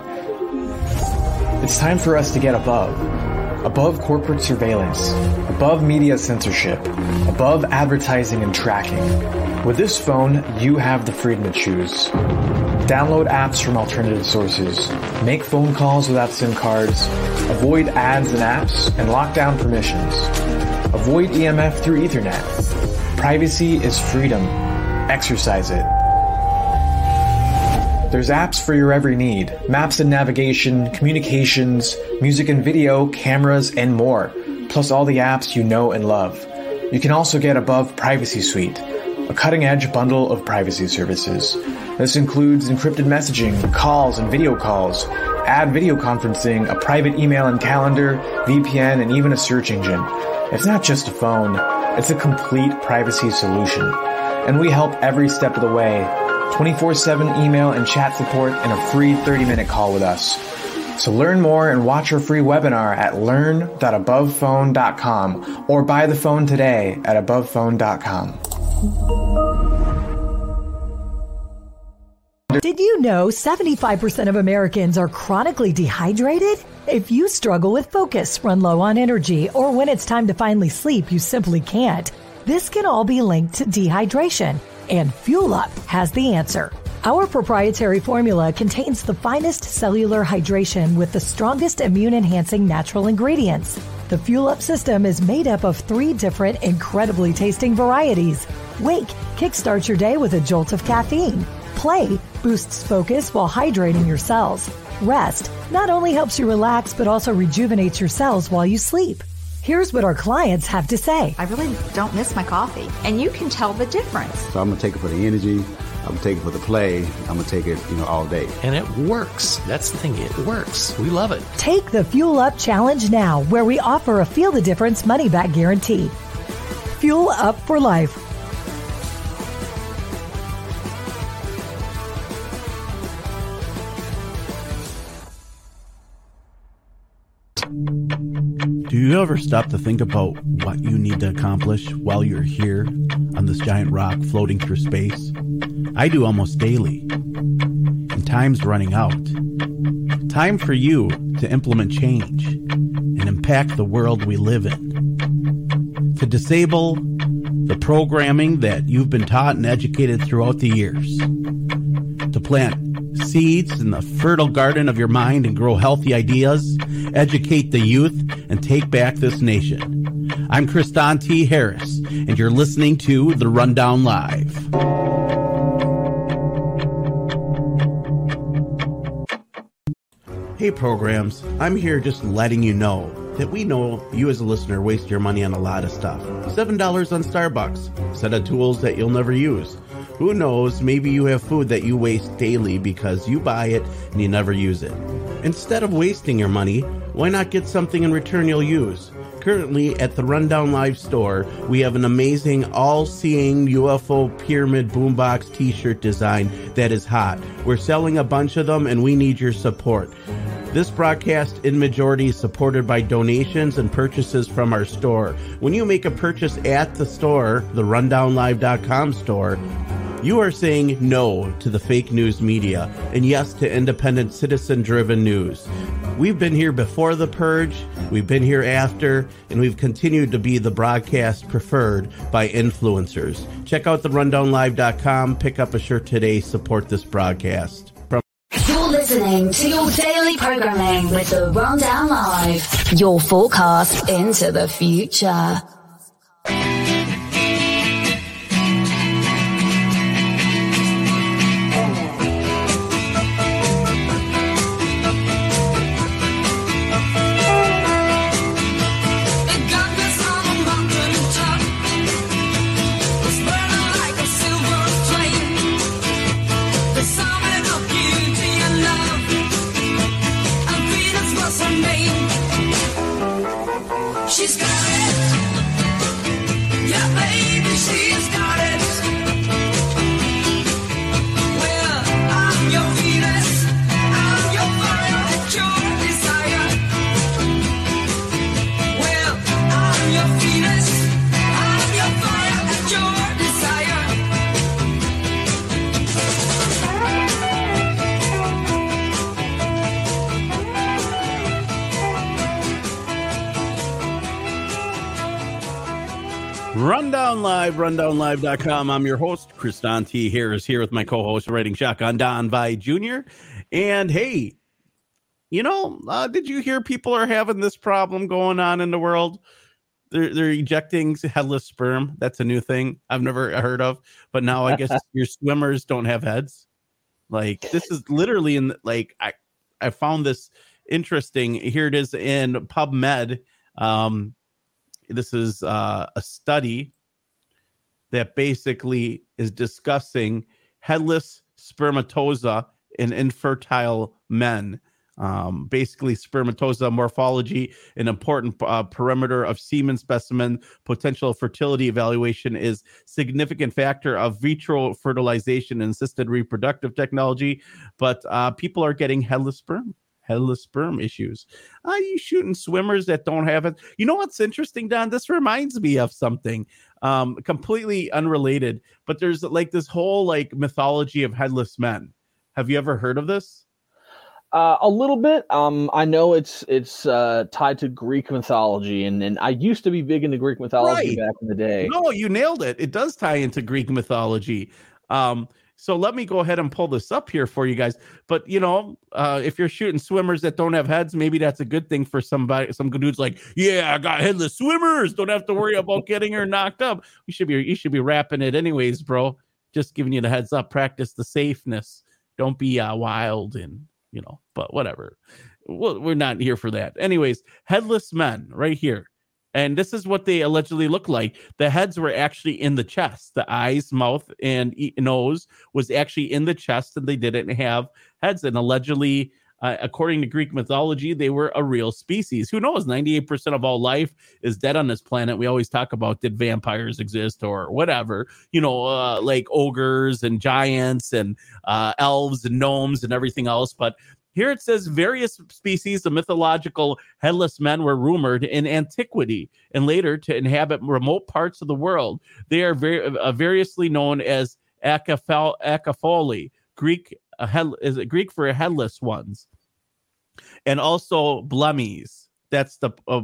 It's time for us to get above. Above corporate surveillance, above media censorship, above advertising and tracking. With this phone, you have the freedom to choose. Download apps from alternative sources, make phone calls without SIM cards, avoid ads and apps, and lock down permissions. Avoid EMF through Ethernet. Privacy is freedom. Exercise it. There's apps for your every need. Maps and navigation, communications, music and video, cameras, and more. Plus all the apps you know and love. You can also get Above Privacy Suite, a cutting edge bundle of privacy services. This includes encrypted messaging, calls and video calls, ad video conferencing, a private email and calendar, VPN, and even a search engine. It's not just a phone, it's a complete privacy solution. And we help every step of the way 24 7 email and chat support, and a free 30 minute call with us. So learn more and watch our free webinar at learn.abovephone.com or buy the phone today at abovephone.com.
Did you know 75% of Americans are chronically dehydrated? If you struggle with focus, run low on energy, or when it's time to finally sleep, you simply can't, this can all be linked to dehydration, and Fuel Up has the answer. Our proprietary formula contains the finest cellular hydration with the strongest immune enhancing natural ingredients. The Fuel Up system is made up of three different incredibly tasting varieties. Wake kickstarts your day with a jolt of caffeine. Play boosts focus while hydrating your cells. Rest not only helps you relax, but also rejuvenates your cells while you sleep. Here's what our clients have to say.
I really don't miss my coffee, and you can tell the difference.
So I'm gonna take it for the energy. I'm gonna take it for the play. I'm gonna take it, you know, all day.
And it works. That's the thing. It works. We love it.
Take the Fuel Up Challenge now, where we offer a feel the difference money back guarantee. Fuel Up for life.
Do you ever stop to think about what you need to accomplish while you're here on this giant rock floating through space? I do almost daily. And time's running out. Time for you to implement change and impact the world we live in. To disable the programming that you've been taught and educated throughout the years. To plant seeds in the fertile garden of your mind and grow healthy ideas, educate the youth, and take back this nation. I'm Kristan T. Harris, and you're listening to The Rundown Live. Hey, programs, I'm here just letting you know that we know you as a listener waste your money on a lot of stuff. $7 on Starbucks, set of tools that you'll never use. Who knows, maybe you have food that you waste daily because you buy it and you never use it. Instead of wasting your money, why not get something in return you'll use? Currently, at the Rundown Live store, we have an amazing all seeing UFO pyramid boombox t shirt design that is hot. We're selling a bunch of them and we need your support. This broadcast in majority is supported by donations and purchases from our store. When you make a purchase at the store, the rundownlive.com store, you are saying no to the fake news media and yes to independent citizen driven news. We've been here before the purge, we've been here after, and we've continued to be the broadcast preferred by influencers. Check out the rundownlive.com, pick up a shirt today, support this broadcast. From
You're listening to your daily programming with the Rundown Live, your forecast into the future.
Rundown Live, rundownlive.com. I'm your host, Chris T. Here is here with my co-host, writing shotgun Don Vi Jr. And hey, you know, uh, did you hear people are having this problem going on in the world? They're, they're ejecting headless sperm. That's a new thing I've never heard of. But now I guess your swimmers don't have heads. Like this is literally in like I I found this interesting. Here it is in PubMed. Um, this is uh, a study that basically is discussing headless spermatozoa in infertile men. Um, basically, spermatozoa morphology, an important uh, perimeter of semen specimen. Potential fertility evaluation is significant factor of vitro fertilization and assisted reproductive technology. But uh, people are getting headless sperm headless sperm issues. Are you shooting swimmers that don't have it? You know what's interesting, Don? This reminds me of something um, completely unrelated, but there's like this whole like mythology of headless men. Have you ever heard of this?
Uh, a little bit. Um, I know it's it's uh, tied to Greek mythology, and, and I used to be big into Greek mythology
Right.
back in the day.
No, you nailed it. It does tie into Greek mythology. Um, so let me go ahead and pull this up here for you guys. But you know, uh, if you're shooting swimmers that don't have heads, maybe that's a good thing for somebody. Some good dudes like, yeah, I got headless swimmers. Don't have to worry about getting her knocked up. You should be you should be wrapping it anyways, bro. Just giving you the heads up. Practice the safeness. Don't be uh, wild and you know. But whatever. We're not here for that. Anyways, headless men right here. And this is what they allegedly look like. The heads were actually in the chest. The eyes, mouth, and nose was actually in the chest, and they didn't have heads. And allegedly, uh, according to Greek mythology, they were a real species. Who knows? 98% of all life is dead on this planet. We always talk about did vampires exist or whatever, you know, uh, like ogres and giants and uh, elves and gnomes and everything else. But here it says various species of mythological headless men were rumored in antiquity and later to inhabit remote parts of the world. They are very, uh, variously known as acaphal- acapholi, Greek uh, head, is it Greek for headless ones, and also blummies. That's the uh,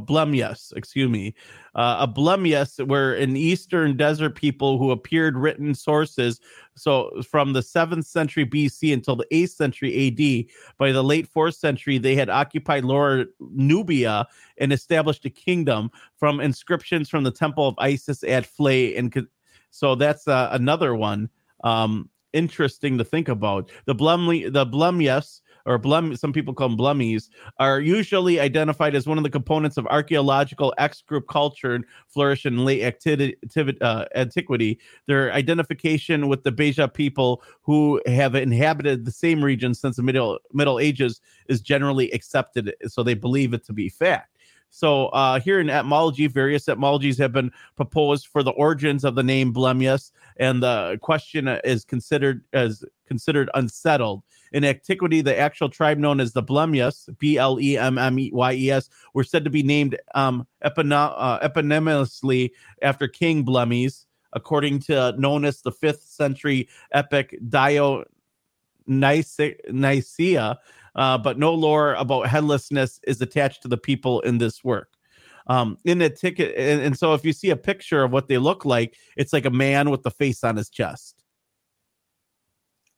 excuse me. Uh, a blumyas were an Eastern desert people who appeared written sources. So from the seventh century BC until the eighth century AD, by the late fourth century, they had occupied Lower Nubia and established a kingdom from inscriptions from the temple of Isis at Philae. And so that's uh, another one. Um, interesting to think about. The Blumly, the or Blum, some people call them Blummies, are usually identified as one of the components of archaeological X group culture and flourish in late activity, uh, antiquity. Their identification with the Beja people who have inhabited the same region since the Middle Middle Ages is generally accepted, so they believe it to be fact. So uh, here in etymology, various etymologies have been proposed for the origins of the name Blemius, and the question is considered as considered unsettled. In antiquity, the actual tribe Nonnus the Blemius, B L E M M E Y E S, were said to be named um, uh, eponymously after King Blemies, according to known as the fifth century epic Dionysia. Uh, but no lore about headlessness is attached to the people in this work. Um, in a ticket, and, and so if you see a picture of what they look like, it's like a man with the face on his chest.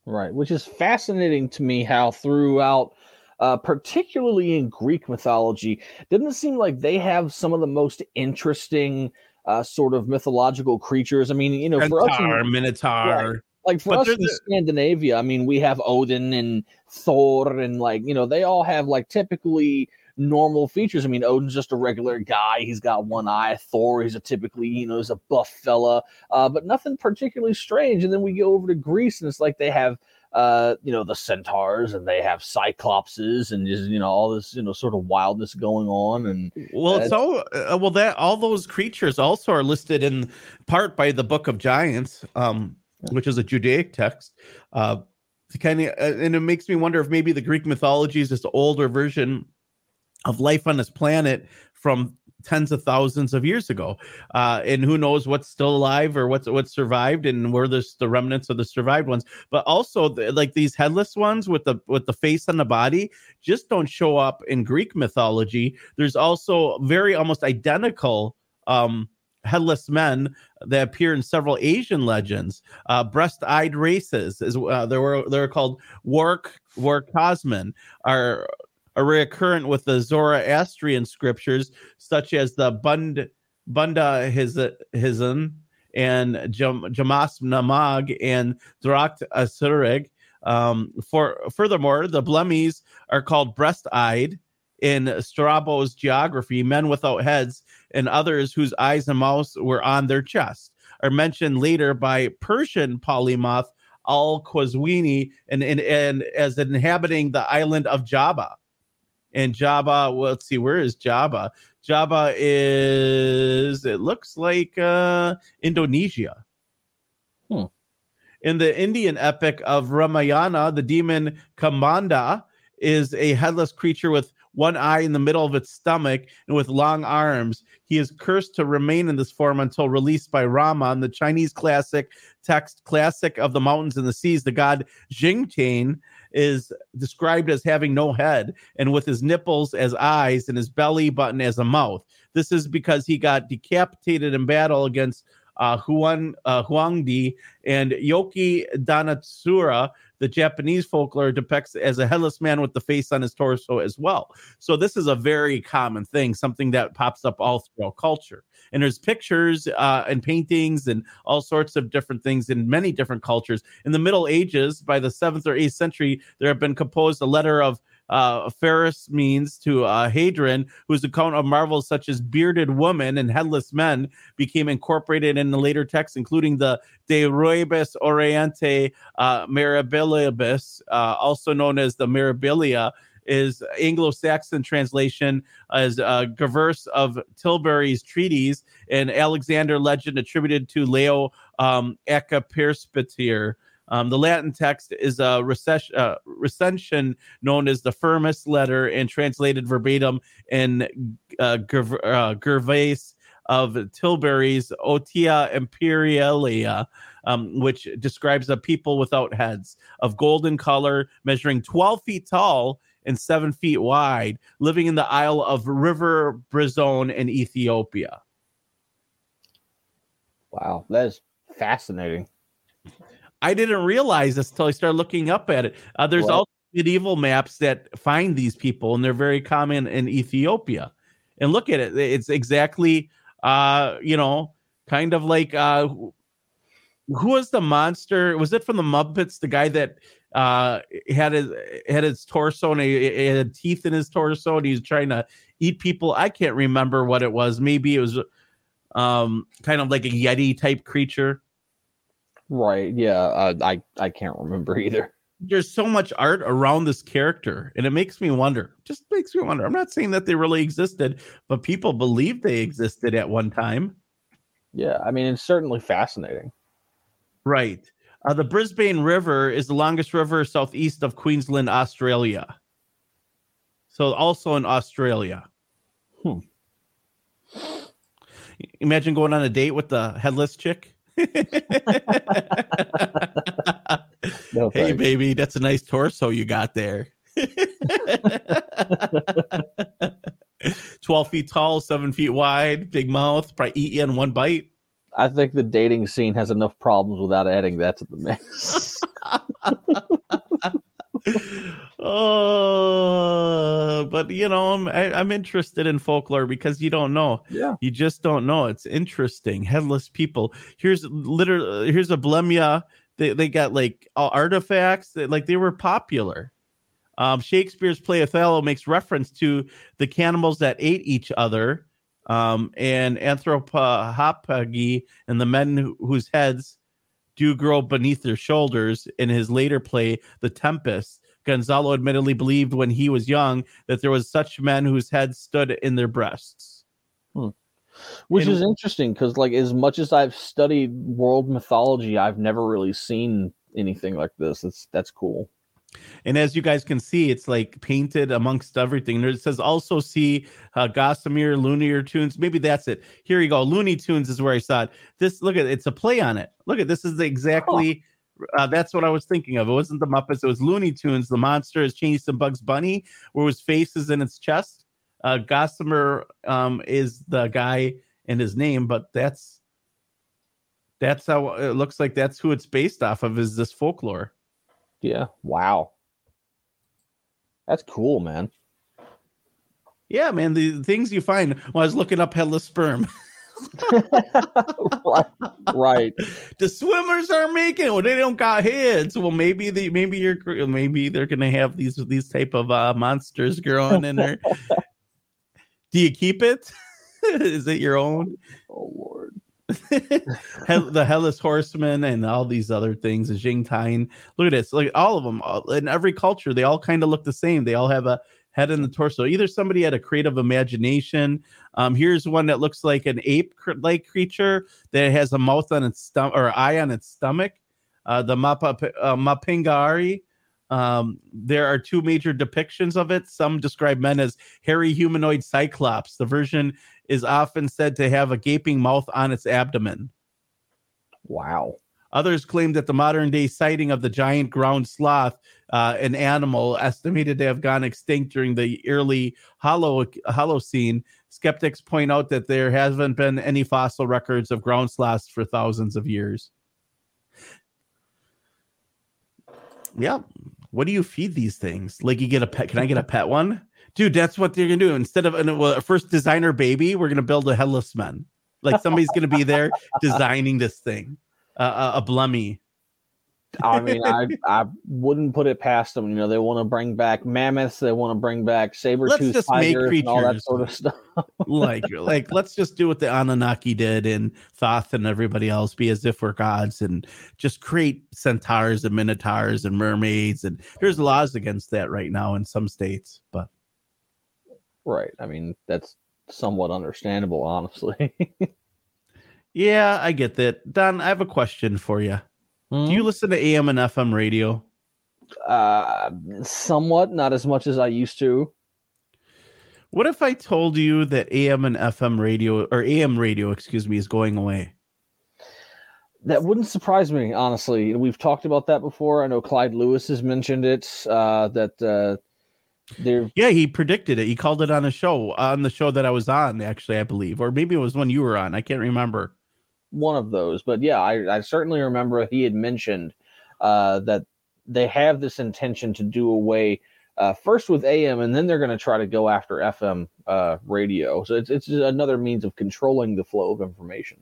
Right, which is fascinating to me how throughout, uh, particularly in Greek mythology, doesn't it seem like they have some of the most interesting uh, sort of mythological creatures? I mean, you know, for us,
Centaur,
in-
Minotaur.
Right. Like for
But
us in
the-
Scandinavia, I mean, we have Odin and Thor, and like you know, they all have like typically normal features. I mean, Odin's just a regular guy; he's got one eye. Thor, he's a typically you know, he's a buff fella, uh, but nothing particularly strange. And then we go over to Greece, and it's like they have uh, you know, the centaurs, and they have cyclopses, and just you know, all this you know, sort of wildness going on. And
Well,
uh,
so uh, well that all those creatures also are listed in part by the Book of Giants, um, which is a Judaic text. Uh, kind of, uh, and it makes me wonder if maybe the Greek mythology is just an older version of life on this planet from tens of thousands of years ago. Uh, and who knows what's still alive or what's what's survived and where there's the remnants of the survived ones. But also the, like these headless ones with the with the face on the body just don't show up in Greek mythology. There's also very almost identical um headless men that appear in several Asian legends. Uh, breast-eyed races is uh, they were they're called Wark Warkosman are are recurrent with the Zoroastrian scriptures, such as the Bund Bundahishn and Jam, Jamasp Namag and Drakt Asurig. Um, for furthermore, the Blummies are called breast-eyed in Strabo's geography, men without heads, and others whose eyes and mouths were on their chest, are mentioned later by Persian polymath Al Qazwini and, and, and as inhabiting the island of Java. And Java, well, let's see, where is Java? Java is, it looks like uh, Indonesia.
Hmm.
In the Indian epic of Ramayana, the demon Kabandha is a headless creature with one eye in the middle of its stomach and with long arms. He is cursed to remain in this form until released by Rama. In the Chinese classic text, Classic of the Mountains and the Seas, the god Jingtian is described as having no head and with his nipples as eyes and his belly button as a mouth. This is because he got decapitated in battle against uh, uh, Huangdi and Yoki Danatsura, the Japanese folklore depicts as a headless man with the face on his torso as well. So this is a very common thing, something that pops up all throughout culture. And there's pictures uh, and paintings and all sorts of different things in many different cultures. In the Middle Ages, by the seventh or eighth century, there have been composed a letter of uh, Ferris means to uh, Hadrian, whose account of marvels such as bearded women and headless men became incorporated in the later texts, including the De Rebus Oriente uh, Mirabilibus, uh, also known as the Mirabilia, is Anglo-Saxon translation as uh, Gervase of Tilbury's treatise and Alexander legend attributed to Leo um, Archipresbyter. Um, the Latin text is a uh, recension known as the Fermes letter and translated verbatim in uh, uh, Gervase of Tilbury's Otia Imperialia, um, which describes a people without heads of golden color, measuring 12 feet tall and seven feet wide, living in the Isle of River Brizone in Ethiopia.
Wow, that is fascinating.
I didn't realize this until I started looking up at it. Uh, there's
What?
also medieval maps that find these people, and they're very common in Ethiopia. And look at it; it's exactly, uh, you know, kind of like uh, who was the monster? Was it from the Muppets? The guy that uh had his had his torso and he, he had teeth in his torso, and he was trying to eat people. I can't remember what it was. Maybe it was um kind of like a yeti type creature.
Right. Yeah. Uh, I I can't remember either.
there's so much art around this character and it makes me wonder just makes me wonder i'm not saying that they really existed but people believe they existed at one time
Yeah. I mean, it's certainly fascinating.
right uh, the brisbane river is the longest river southeast of queensland australia so also in australia
Hmm.
imagine going on a date with the headless chick
No,
hey baby that's a nice torso you got there 12 feet tall, seven feet wide, big mouth, probably eat you in one bite.
I think the dating scene has enough problems without adding that to the mix.
Oh, but you know, I'm I, I'm interested in folklore because you don't know.
Yeah.
You just don't know. It's interesting. Headless people. Here's literally here's a Blemia. They they got like artifacts that like they were popular. Um, Shakespeare's play Othello makes reference to the cannibals that ate each other, um, and anthropophagy and the men who- whose heads do grow beneath their shoulders. In his later play, The Tempest, Gonzalo admittedly believed when he was young that there was such men whose heads stood in their breasts.
Which
And-
is interesting because, like, as much as I've studied world mythology, I've never really seen anything like this. That's that's cool.
And as you guys can see, it's like painted amongst everything. It says also see uh, Gossamer, Looney Tunes. Maybe that's it. Here you go. Looney Tunes is where I saw it. This look at it's a play on it. Look at this is exactly. Uh, that's what I was thinking of. It wasn't the Muppets. It was Looney Tunes. The monster is changed to Bugs Bunny, where his face is in its chest. Uh, Gossamer um, is the guy, in his name, but that's that's how it looks like. That's who it's based off of. Is this folklore?
Yeah. Wow. That's cool, man.
Yeah, man. The things you find when I was looking up headless sperm.
right.
The swimmers are making. Well, they don't got heads. Well, maybe the maybe you're maybe they're gonna have these these type of uh, monsters growing in there. Do you keep it? Is it your own?
Oh Lord.
Hell- the Headless Horseman and all these other things, the Jingtine. Look at this, like all of them all, in every culture, they all kind of look the same. They all have a head and the torso. Either somebody had a creative imagination. Um, here's one that looks like an ape-like creature that has a mouth on its stomach or eye on its stomach. Uh, the Mapa uh, Mapinguari. Um, there are two major depictions of it. Some describe men as hairy humanoid cyclops. The version is often said to have a gaping mouth on its abdomen.
Wow.
Others claim that the modern day sighting of the giant ground sloth, uh, an animal estimated to have gone extinct during the early Hollow Holocene, skeptics point out that there hasn't been any fossil records of ground sloths for thousands of years. Yeah. What do you feed these things? Like you get a pet? Can I get a pet one? Dude, that's what they're gonna do. Instead of a, well, first designer baby, we're gonna build a headless man. Like somebody's gonna be there designing this thing, uh, a, a blummy.
I mean, I I wouldn't put it past them. You know, they want to bring back mammoths, they want to bring back saber tooth tigers and all that sort of stuff.
like like let's just do what the Anunnaki did and Thoth and everybody else be as if we're gods and just create centaurs and minotaurs and mermaids and there's laws against that right now in some states but
Right. I mean, that's somewhat understandable, honestly.
yeah I get that Don I have a question for you do you listen to AM and FM radio
uh, somewhat, not as much as I used to.
what if I told you that AM and FM radio or AM radio excuse me is going away
That wouldn't surprise me, honestly. We've talked about that before. I know Clyde Lewis has mentioned it. Uh, that uh, they're
yeah he predicted it he called it on a show on the show that I was on actually I believe or maybe it was one you were on I can't remember
one of those. But yeah, I, I certainly remember he had mentioned uh, that they have this intention to do away uh, first with AM, and then they're going to try to go after FM uh, radio. So it's it's another means of controlling the flow of information.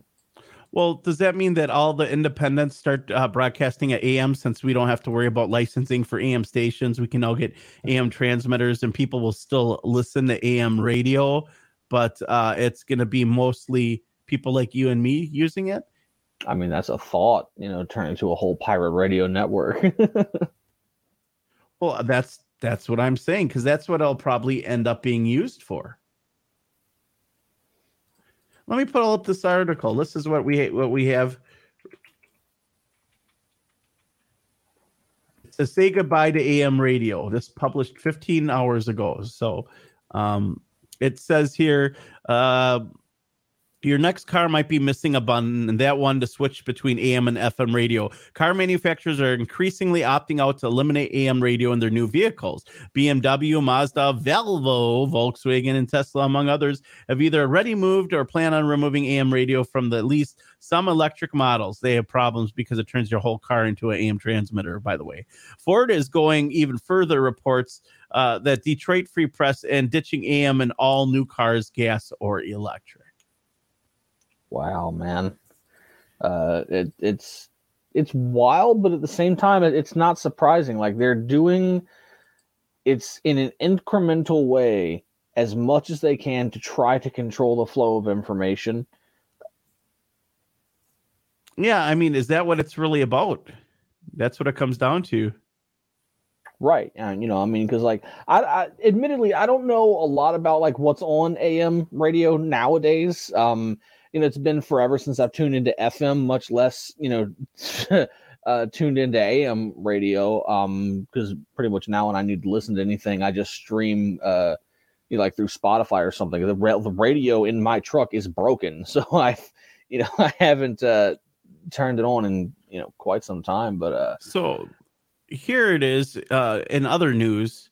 Well, does that mean that all the independents start uh, broadcasting at AM since we don't have to worry about licensing for AM stations? We can all get AM transmitters and people will still listen to AM radio, but uh, it's going to be mostly people like you and me using it.
I mean, that's a thought, you know, turn into a whole pirate radio network.
Well, that's that's what I'm saying because that's what I'll probably end up being used for. Let me pull up this article. This is what we what we have. It says say goodbye to AM radio. This published 15 hours ago. So um, it says here uh, your next car might be missing a button, and that one to switch between AM and FM radio. Car manufacturers are increasingly opting out to eliminate AM radio in their new vehicles. BMW, Mazda, Volvo, Volkswagen, and Tesla, among others, have either already moved or plan on removing AM radio from the, at least some electric models. They have problems because it turns your whole car into an AM transmitter, by the way. Ford is going even further, reports uh, that Detroit Free Press and ditching AM in all new cars, gas or electric.
Wow, man, uh, it, it's it's wild, but at the same time, it, it's not surprising. Like they're doing it's in an incremental way as much as they can to try to control the flow of information.
Yeah, I mean, is that what it's really about? That's what it comes down to.
Right. And you know, I mean, because like I, I admittedly I don't know a lot about like what's on AM radio nowadays. Um, you know, it's been forever since I've tuned into FM, much less, you know, uh tuned into AM radio. Um, because pretty much now when I need to listen to anything, I just stream uh you know, like through Spotify or something. The, ra- the radio in my truck is broken. So I you know, I haven't uh turned it on in, you know, quite some time. But uh
So here it is uh, in other news.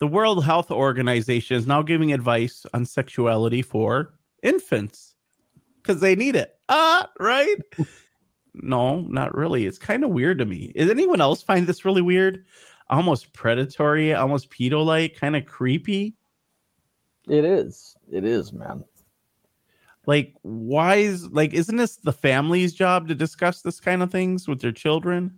The World Health Organization is now giving advice on sexuality for infants because they need it. Ah, right? no, not really. It's kind of weird to me. Does anyone else find this really weird? Almost predatory, almost pedo like, kind of creepy.
It is. It is, man.
Like, why is like, isn't this the family's job to discuss this kind of things with their children?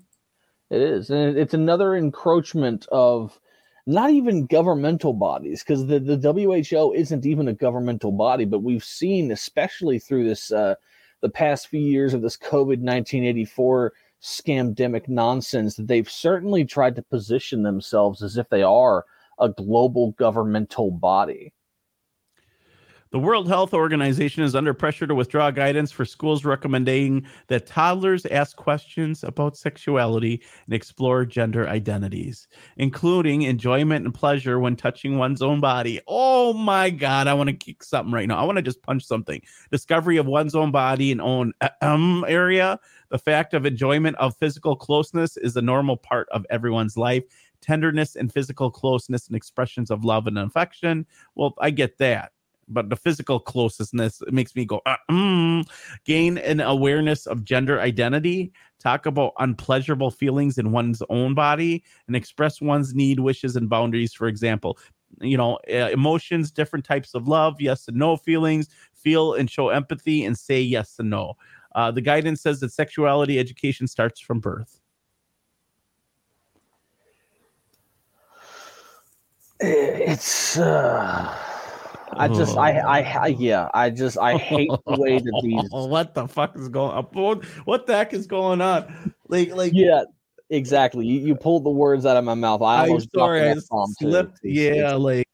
It is, and it's another encroachment of not even governmental bodies because the, the WHO isn't even a governmental body, but we've seen, especially through this uh, the past few years of this COVID 1984 scamdemic nonsense, that they've certainly tried to position themselves as if they are a global governmental body.
The World Health Organization is under pressure to withdraw guidance for schools recommending that toddlers ask questions about sexuality and explore gender identities, including enjoyment and pleasure when touching one's own body. Oh my God, I want to kick something right now. I want to just punch something. Discovery of one's own body and own um, area. The fact of enjoyment of physical closeness is a normal part of everyone's life tenderness and physical closeness and expressions of love and affection. Well, I get that but the physical closeness makes me go uh, mm. gain an awareness of gender identity talk about unpleasurable feelings in one's own body and express one's need wishes and boundaries. For example you know emotions different types of love yes and no feelings feel and show empathy and say yes and no. Uh, the guidance says that sexuality education starts from birth.
It's uh I just, I, I, I, yeah, I just, I hate the way that these.
what the fuck is going on? What, what the heck is going on? Like, like,
yeah, exactly. You, you pulled the words out of my mouth. I
I'm
almost
sorry, I
dropped an F-bomb, too.
slipped.
It's-
Yeah,
it's-
like,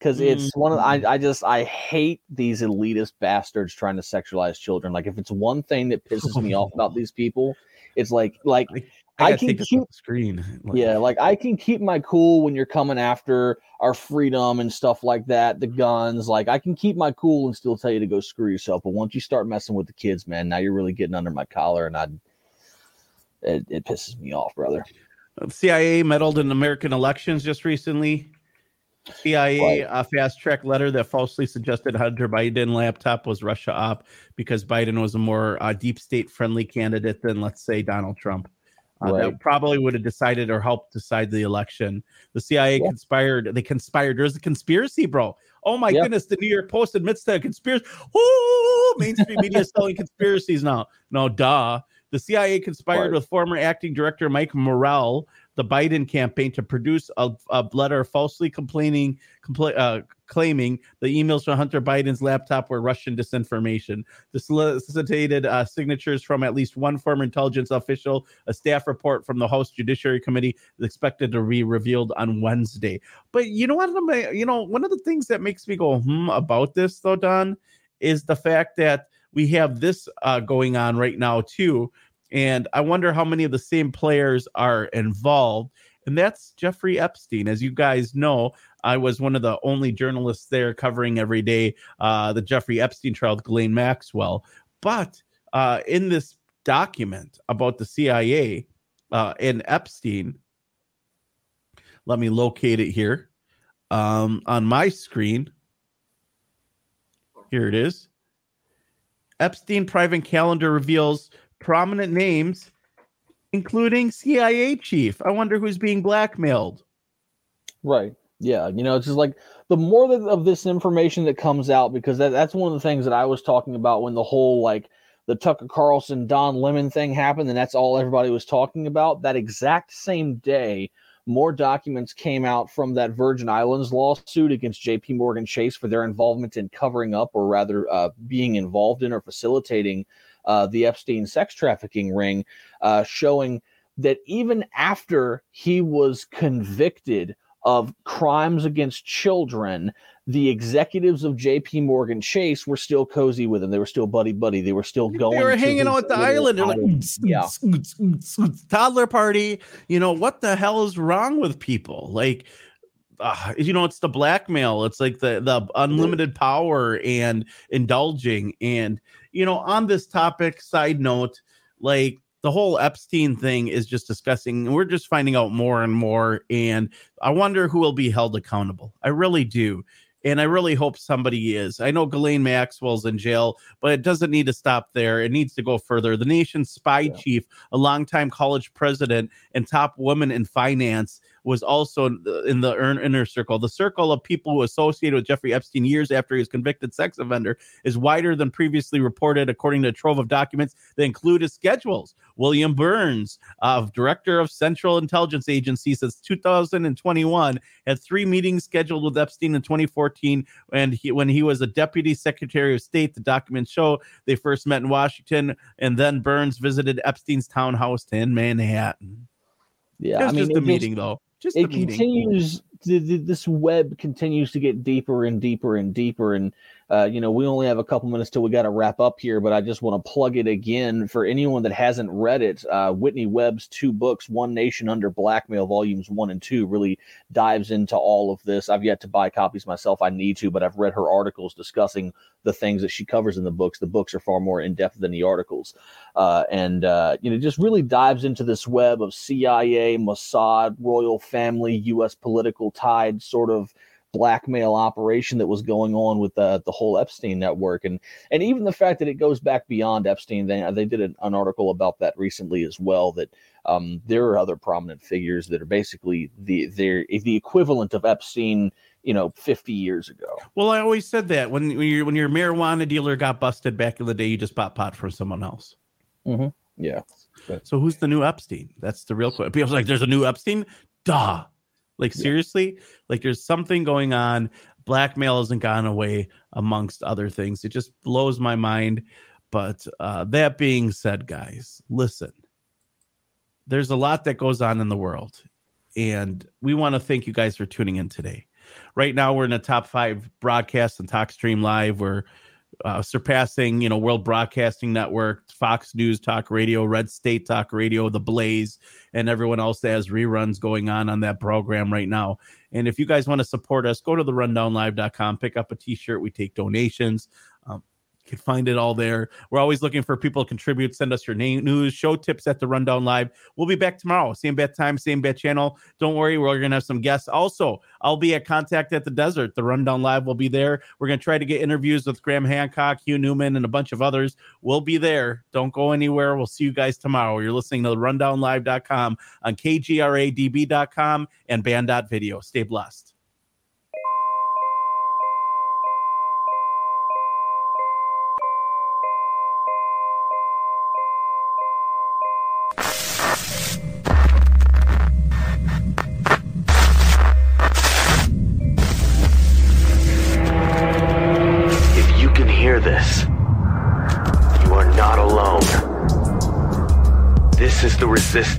because it's
Mm.
one of I, I just I hate these elitist bastards trying to sexualize children. Like if it's one thing that pisses me off about these people, it's like like
I
I,
gotta
can
take
keep
the screen. Like,
yeah, like I can keep my cool when you're coming after our freedom and stuff like that, the guns. Like I can keep my cool and still tell you to go screw yourself. But once you start messing with the kids, man, now you're really getting under my collar, and I it, it pisses me off, brother.
Uh, CIA meddled in American elections just recently. CIA a fast track letter that falsely suggested Hunter Biden laptop was Russia op because Biden was a more uh, deep state friendly candidate than, let's say, Donald Trump. Uh,
Right.
That probably would have decided or helped decide the election. The CIA conspired. They conspired. There's a conspiracy, bro. Oh my
Yeah.
goodness! The New York Post admits to a conspiracy. Oh, mainstream media is selling conspiracies now. No, duh. The CIA conspired with former acting director Mike Morrell, the Biden campaign, to produce a, a letter falsely complaining, compla- uh, claiming the emails from Hunter Biden's laptop were Russian disinformation. The solicited uh, signatures from at least one former intelligence official. A staff report from the House Judiciary Committee is expected to be revealed on Wednesday. But you know what? You know, one of the things that makes me go hmm about this, though, Don, is the fact that we have this uh, going on right now too, and I wonder how many of the same players are involved. And that's Jeffrey Epstein. As you guys know, I was one of the only journalists there covering every day uh, the Jeffrey Epstein trial with Ghislaine Maxwell. But uh, in this document about the CIA uh, and Epstein, let me locate it here um, on my screen. Here it is. Epstein private calendar reveals prominent names, including CIA chief. I wonder who's being blackmailed.
Right. Yeah. You know, it's just like the more that, of this information that comes out, because that, that's one of the things that I was talking about when the whole like the Tucker Carlson Don Lemon thing happened, and that's all everybody was talking about. That exact same day, more documents came out from that Virgin Islands lawsuit against JP Morgan Chase for their involvement in covering up, or rather, uh, being involved in or facilitating uh, the Epstein sex trafficking ring, uh, showing that even after he was convicted of crimes against children, the executives of JP Morgan Chase were still cozy with him. They were still buddy buddy. They were still going.
They were hanging out at the island. Like,
yeah.
toddler party. You know, what the hell is wrong with people? Like, uh, you know, it's the blackmail. It's like the the unlimited power and indulging. And you know, on this topic, side note, like the whole Epstein thing is just discussing. We're just finding out more and more. And I wonder who will be held accountable. I really do. And I really hope somebody is. I know Ghislaine Maxwell's in jail, but it doesn't need to stop there. It needs to go further. The nation's spy chief, a longtime college president, and top woman in finance was also in the, in the earn- inner circle. The circle of people who associated with Jeffrey Epstein years after he was convicted sex offender is wider than previously reported, according to a trove of documents that include his schedules. William Burns, uh, director of Central Intelligence Agency since 2021, had three meetings scheduled with Epstein in 2014, and he, when he was a deputy secretary of state. The documents show they first met in Washington, and then Burns visited Epstein's townhouse in Manhattan.
Yeah, I mean,
just the meeting,
just-
though. Just
it continues. th- th- This web continues to get deeper and deeper and deeper, and uh, you know we only have a couple minutes till we got to wrap up here. But I just want to plug it again for anyone that hasn't read it. Uh, Whitney Webb's two books, "One Nation Under Blackmail," volumes one and two, really dives into all of this. I've yet to buy copies myself. I need to, but I've read her articles discussing the things that she covers in the books. The books are far more in depth than the articles, uh, and uh, you know just really dives into this web of CIA, Mossad, royal family, U.S. political tide sort of blackmail operation that was going on with the the whole Epstein network, and and even the fact that it goes back beyond Epstein. They they did an, an article about that recently as well. That um, there are other prominent figures that are basically the they're the equivalent of Epstein. You know, 50 years ago.
Well, I always said that when when your when your marijuana dealer got busted back in the day, you just bought pot from someone else.
Mm-hmm. Yeah.
So who's the new Epstein? That's the real question. People's like, "There's a new Epstein." Duh. Like seriously, like there's something going on. Blackmail hasn't gone away, amongst other things. It just blows my mind. But uh, that being said, guys, listen. There's a lot that goes on in the world, and we want to thank you guys for tuning in today. Right now, we're in the top five broadcast and Talk Stream Live. We're uh, surpassing, you know, World Broadcasting Network, Fox News Talk Radio, Red State Talk Radio, The Blaze, and everyone else that has reruns going on on that program right now. And if you guys want to support us, go to the rundownlive.com, pick up a t-shirt. We take donations. Um, you can find it all there. We're always looking for people to contribute. Send us your name, news, show tips at the Rundown Live. We'll be back tomorrow. Same bat time, same bat channel. Don't worry, we're going to have some guests. Also, I'll be at Contact at the Desert. The Rundown Live will be there. We're going to try to get interviews with Graham Hancock, Hugh Newman, and a bunch of others. We'll be there. Don't go anywhere. We'll see you guys tomorrow. You're listening to the rundownlive.com on kgradb.com and band.video. Stay blessed.
This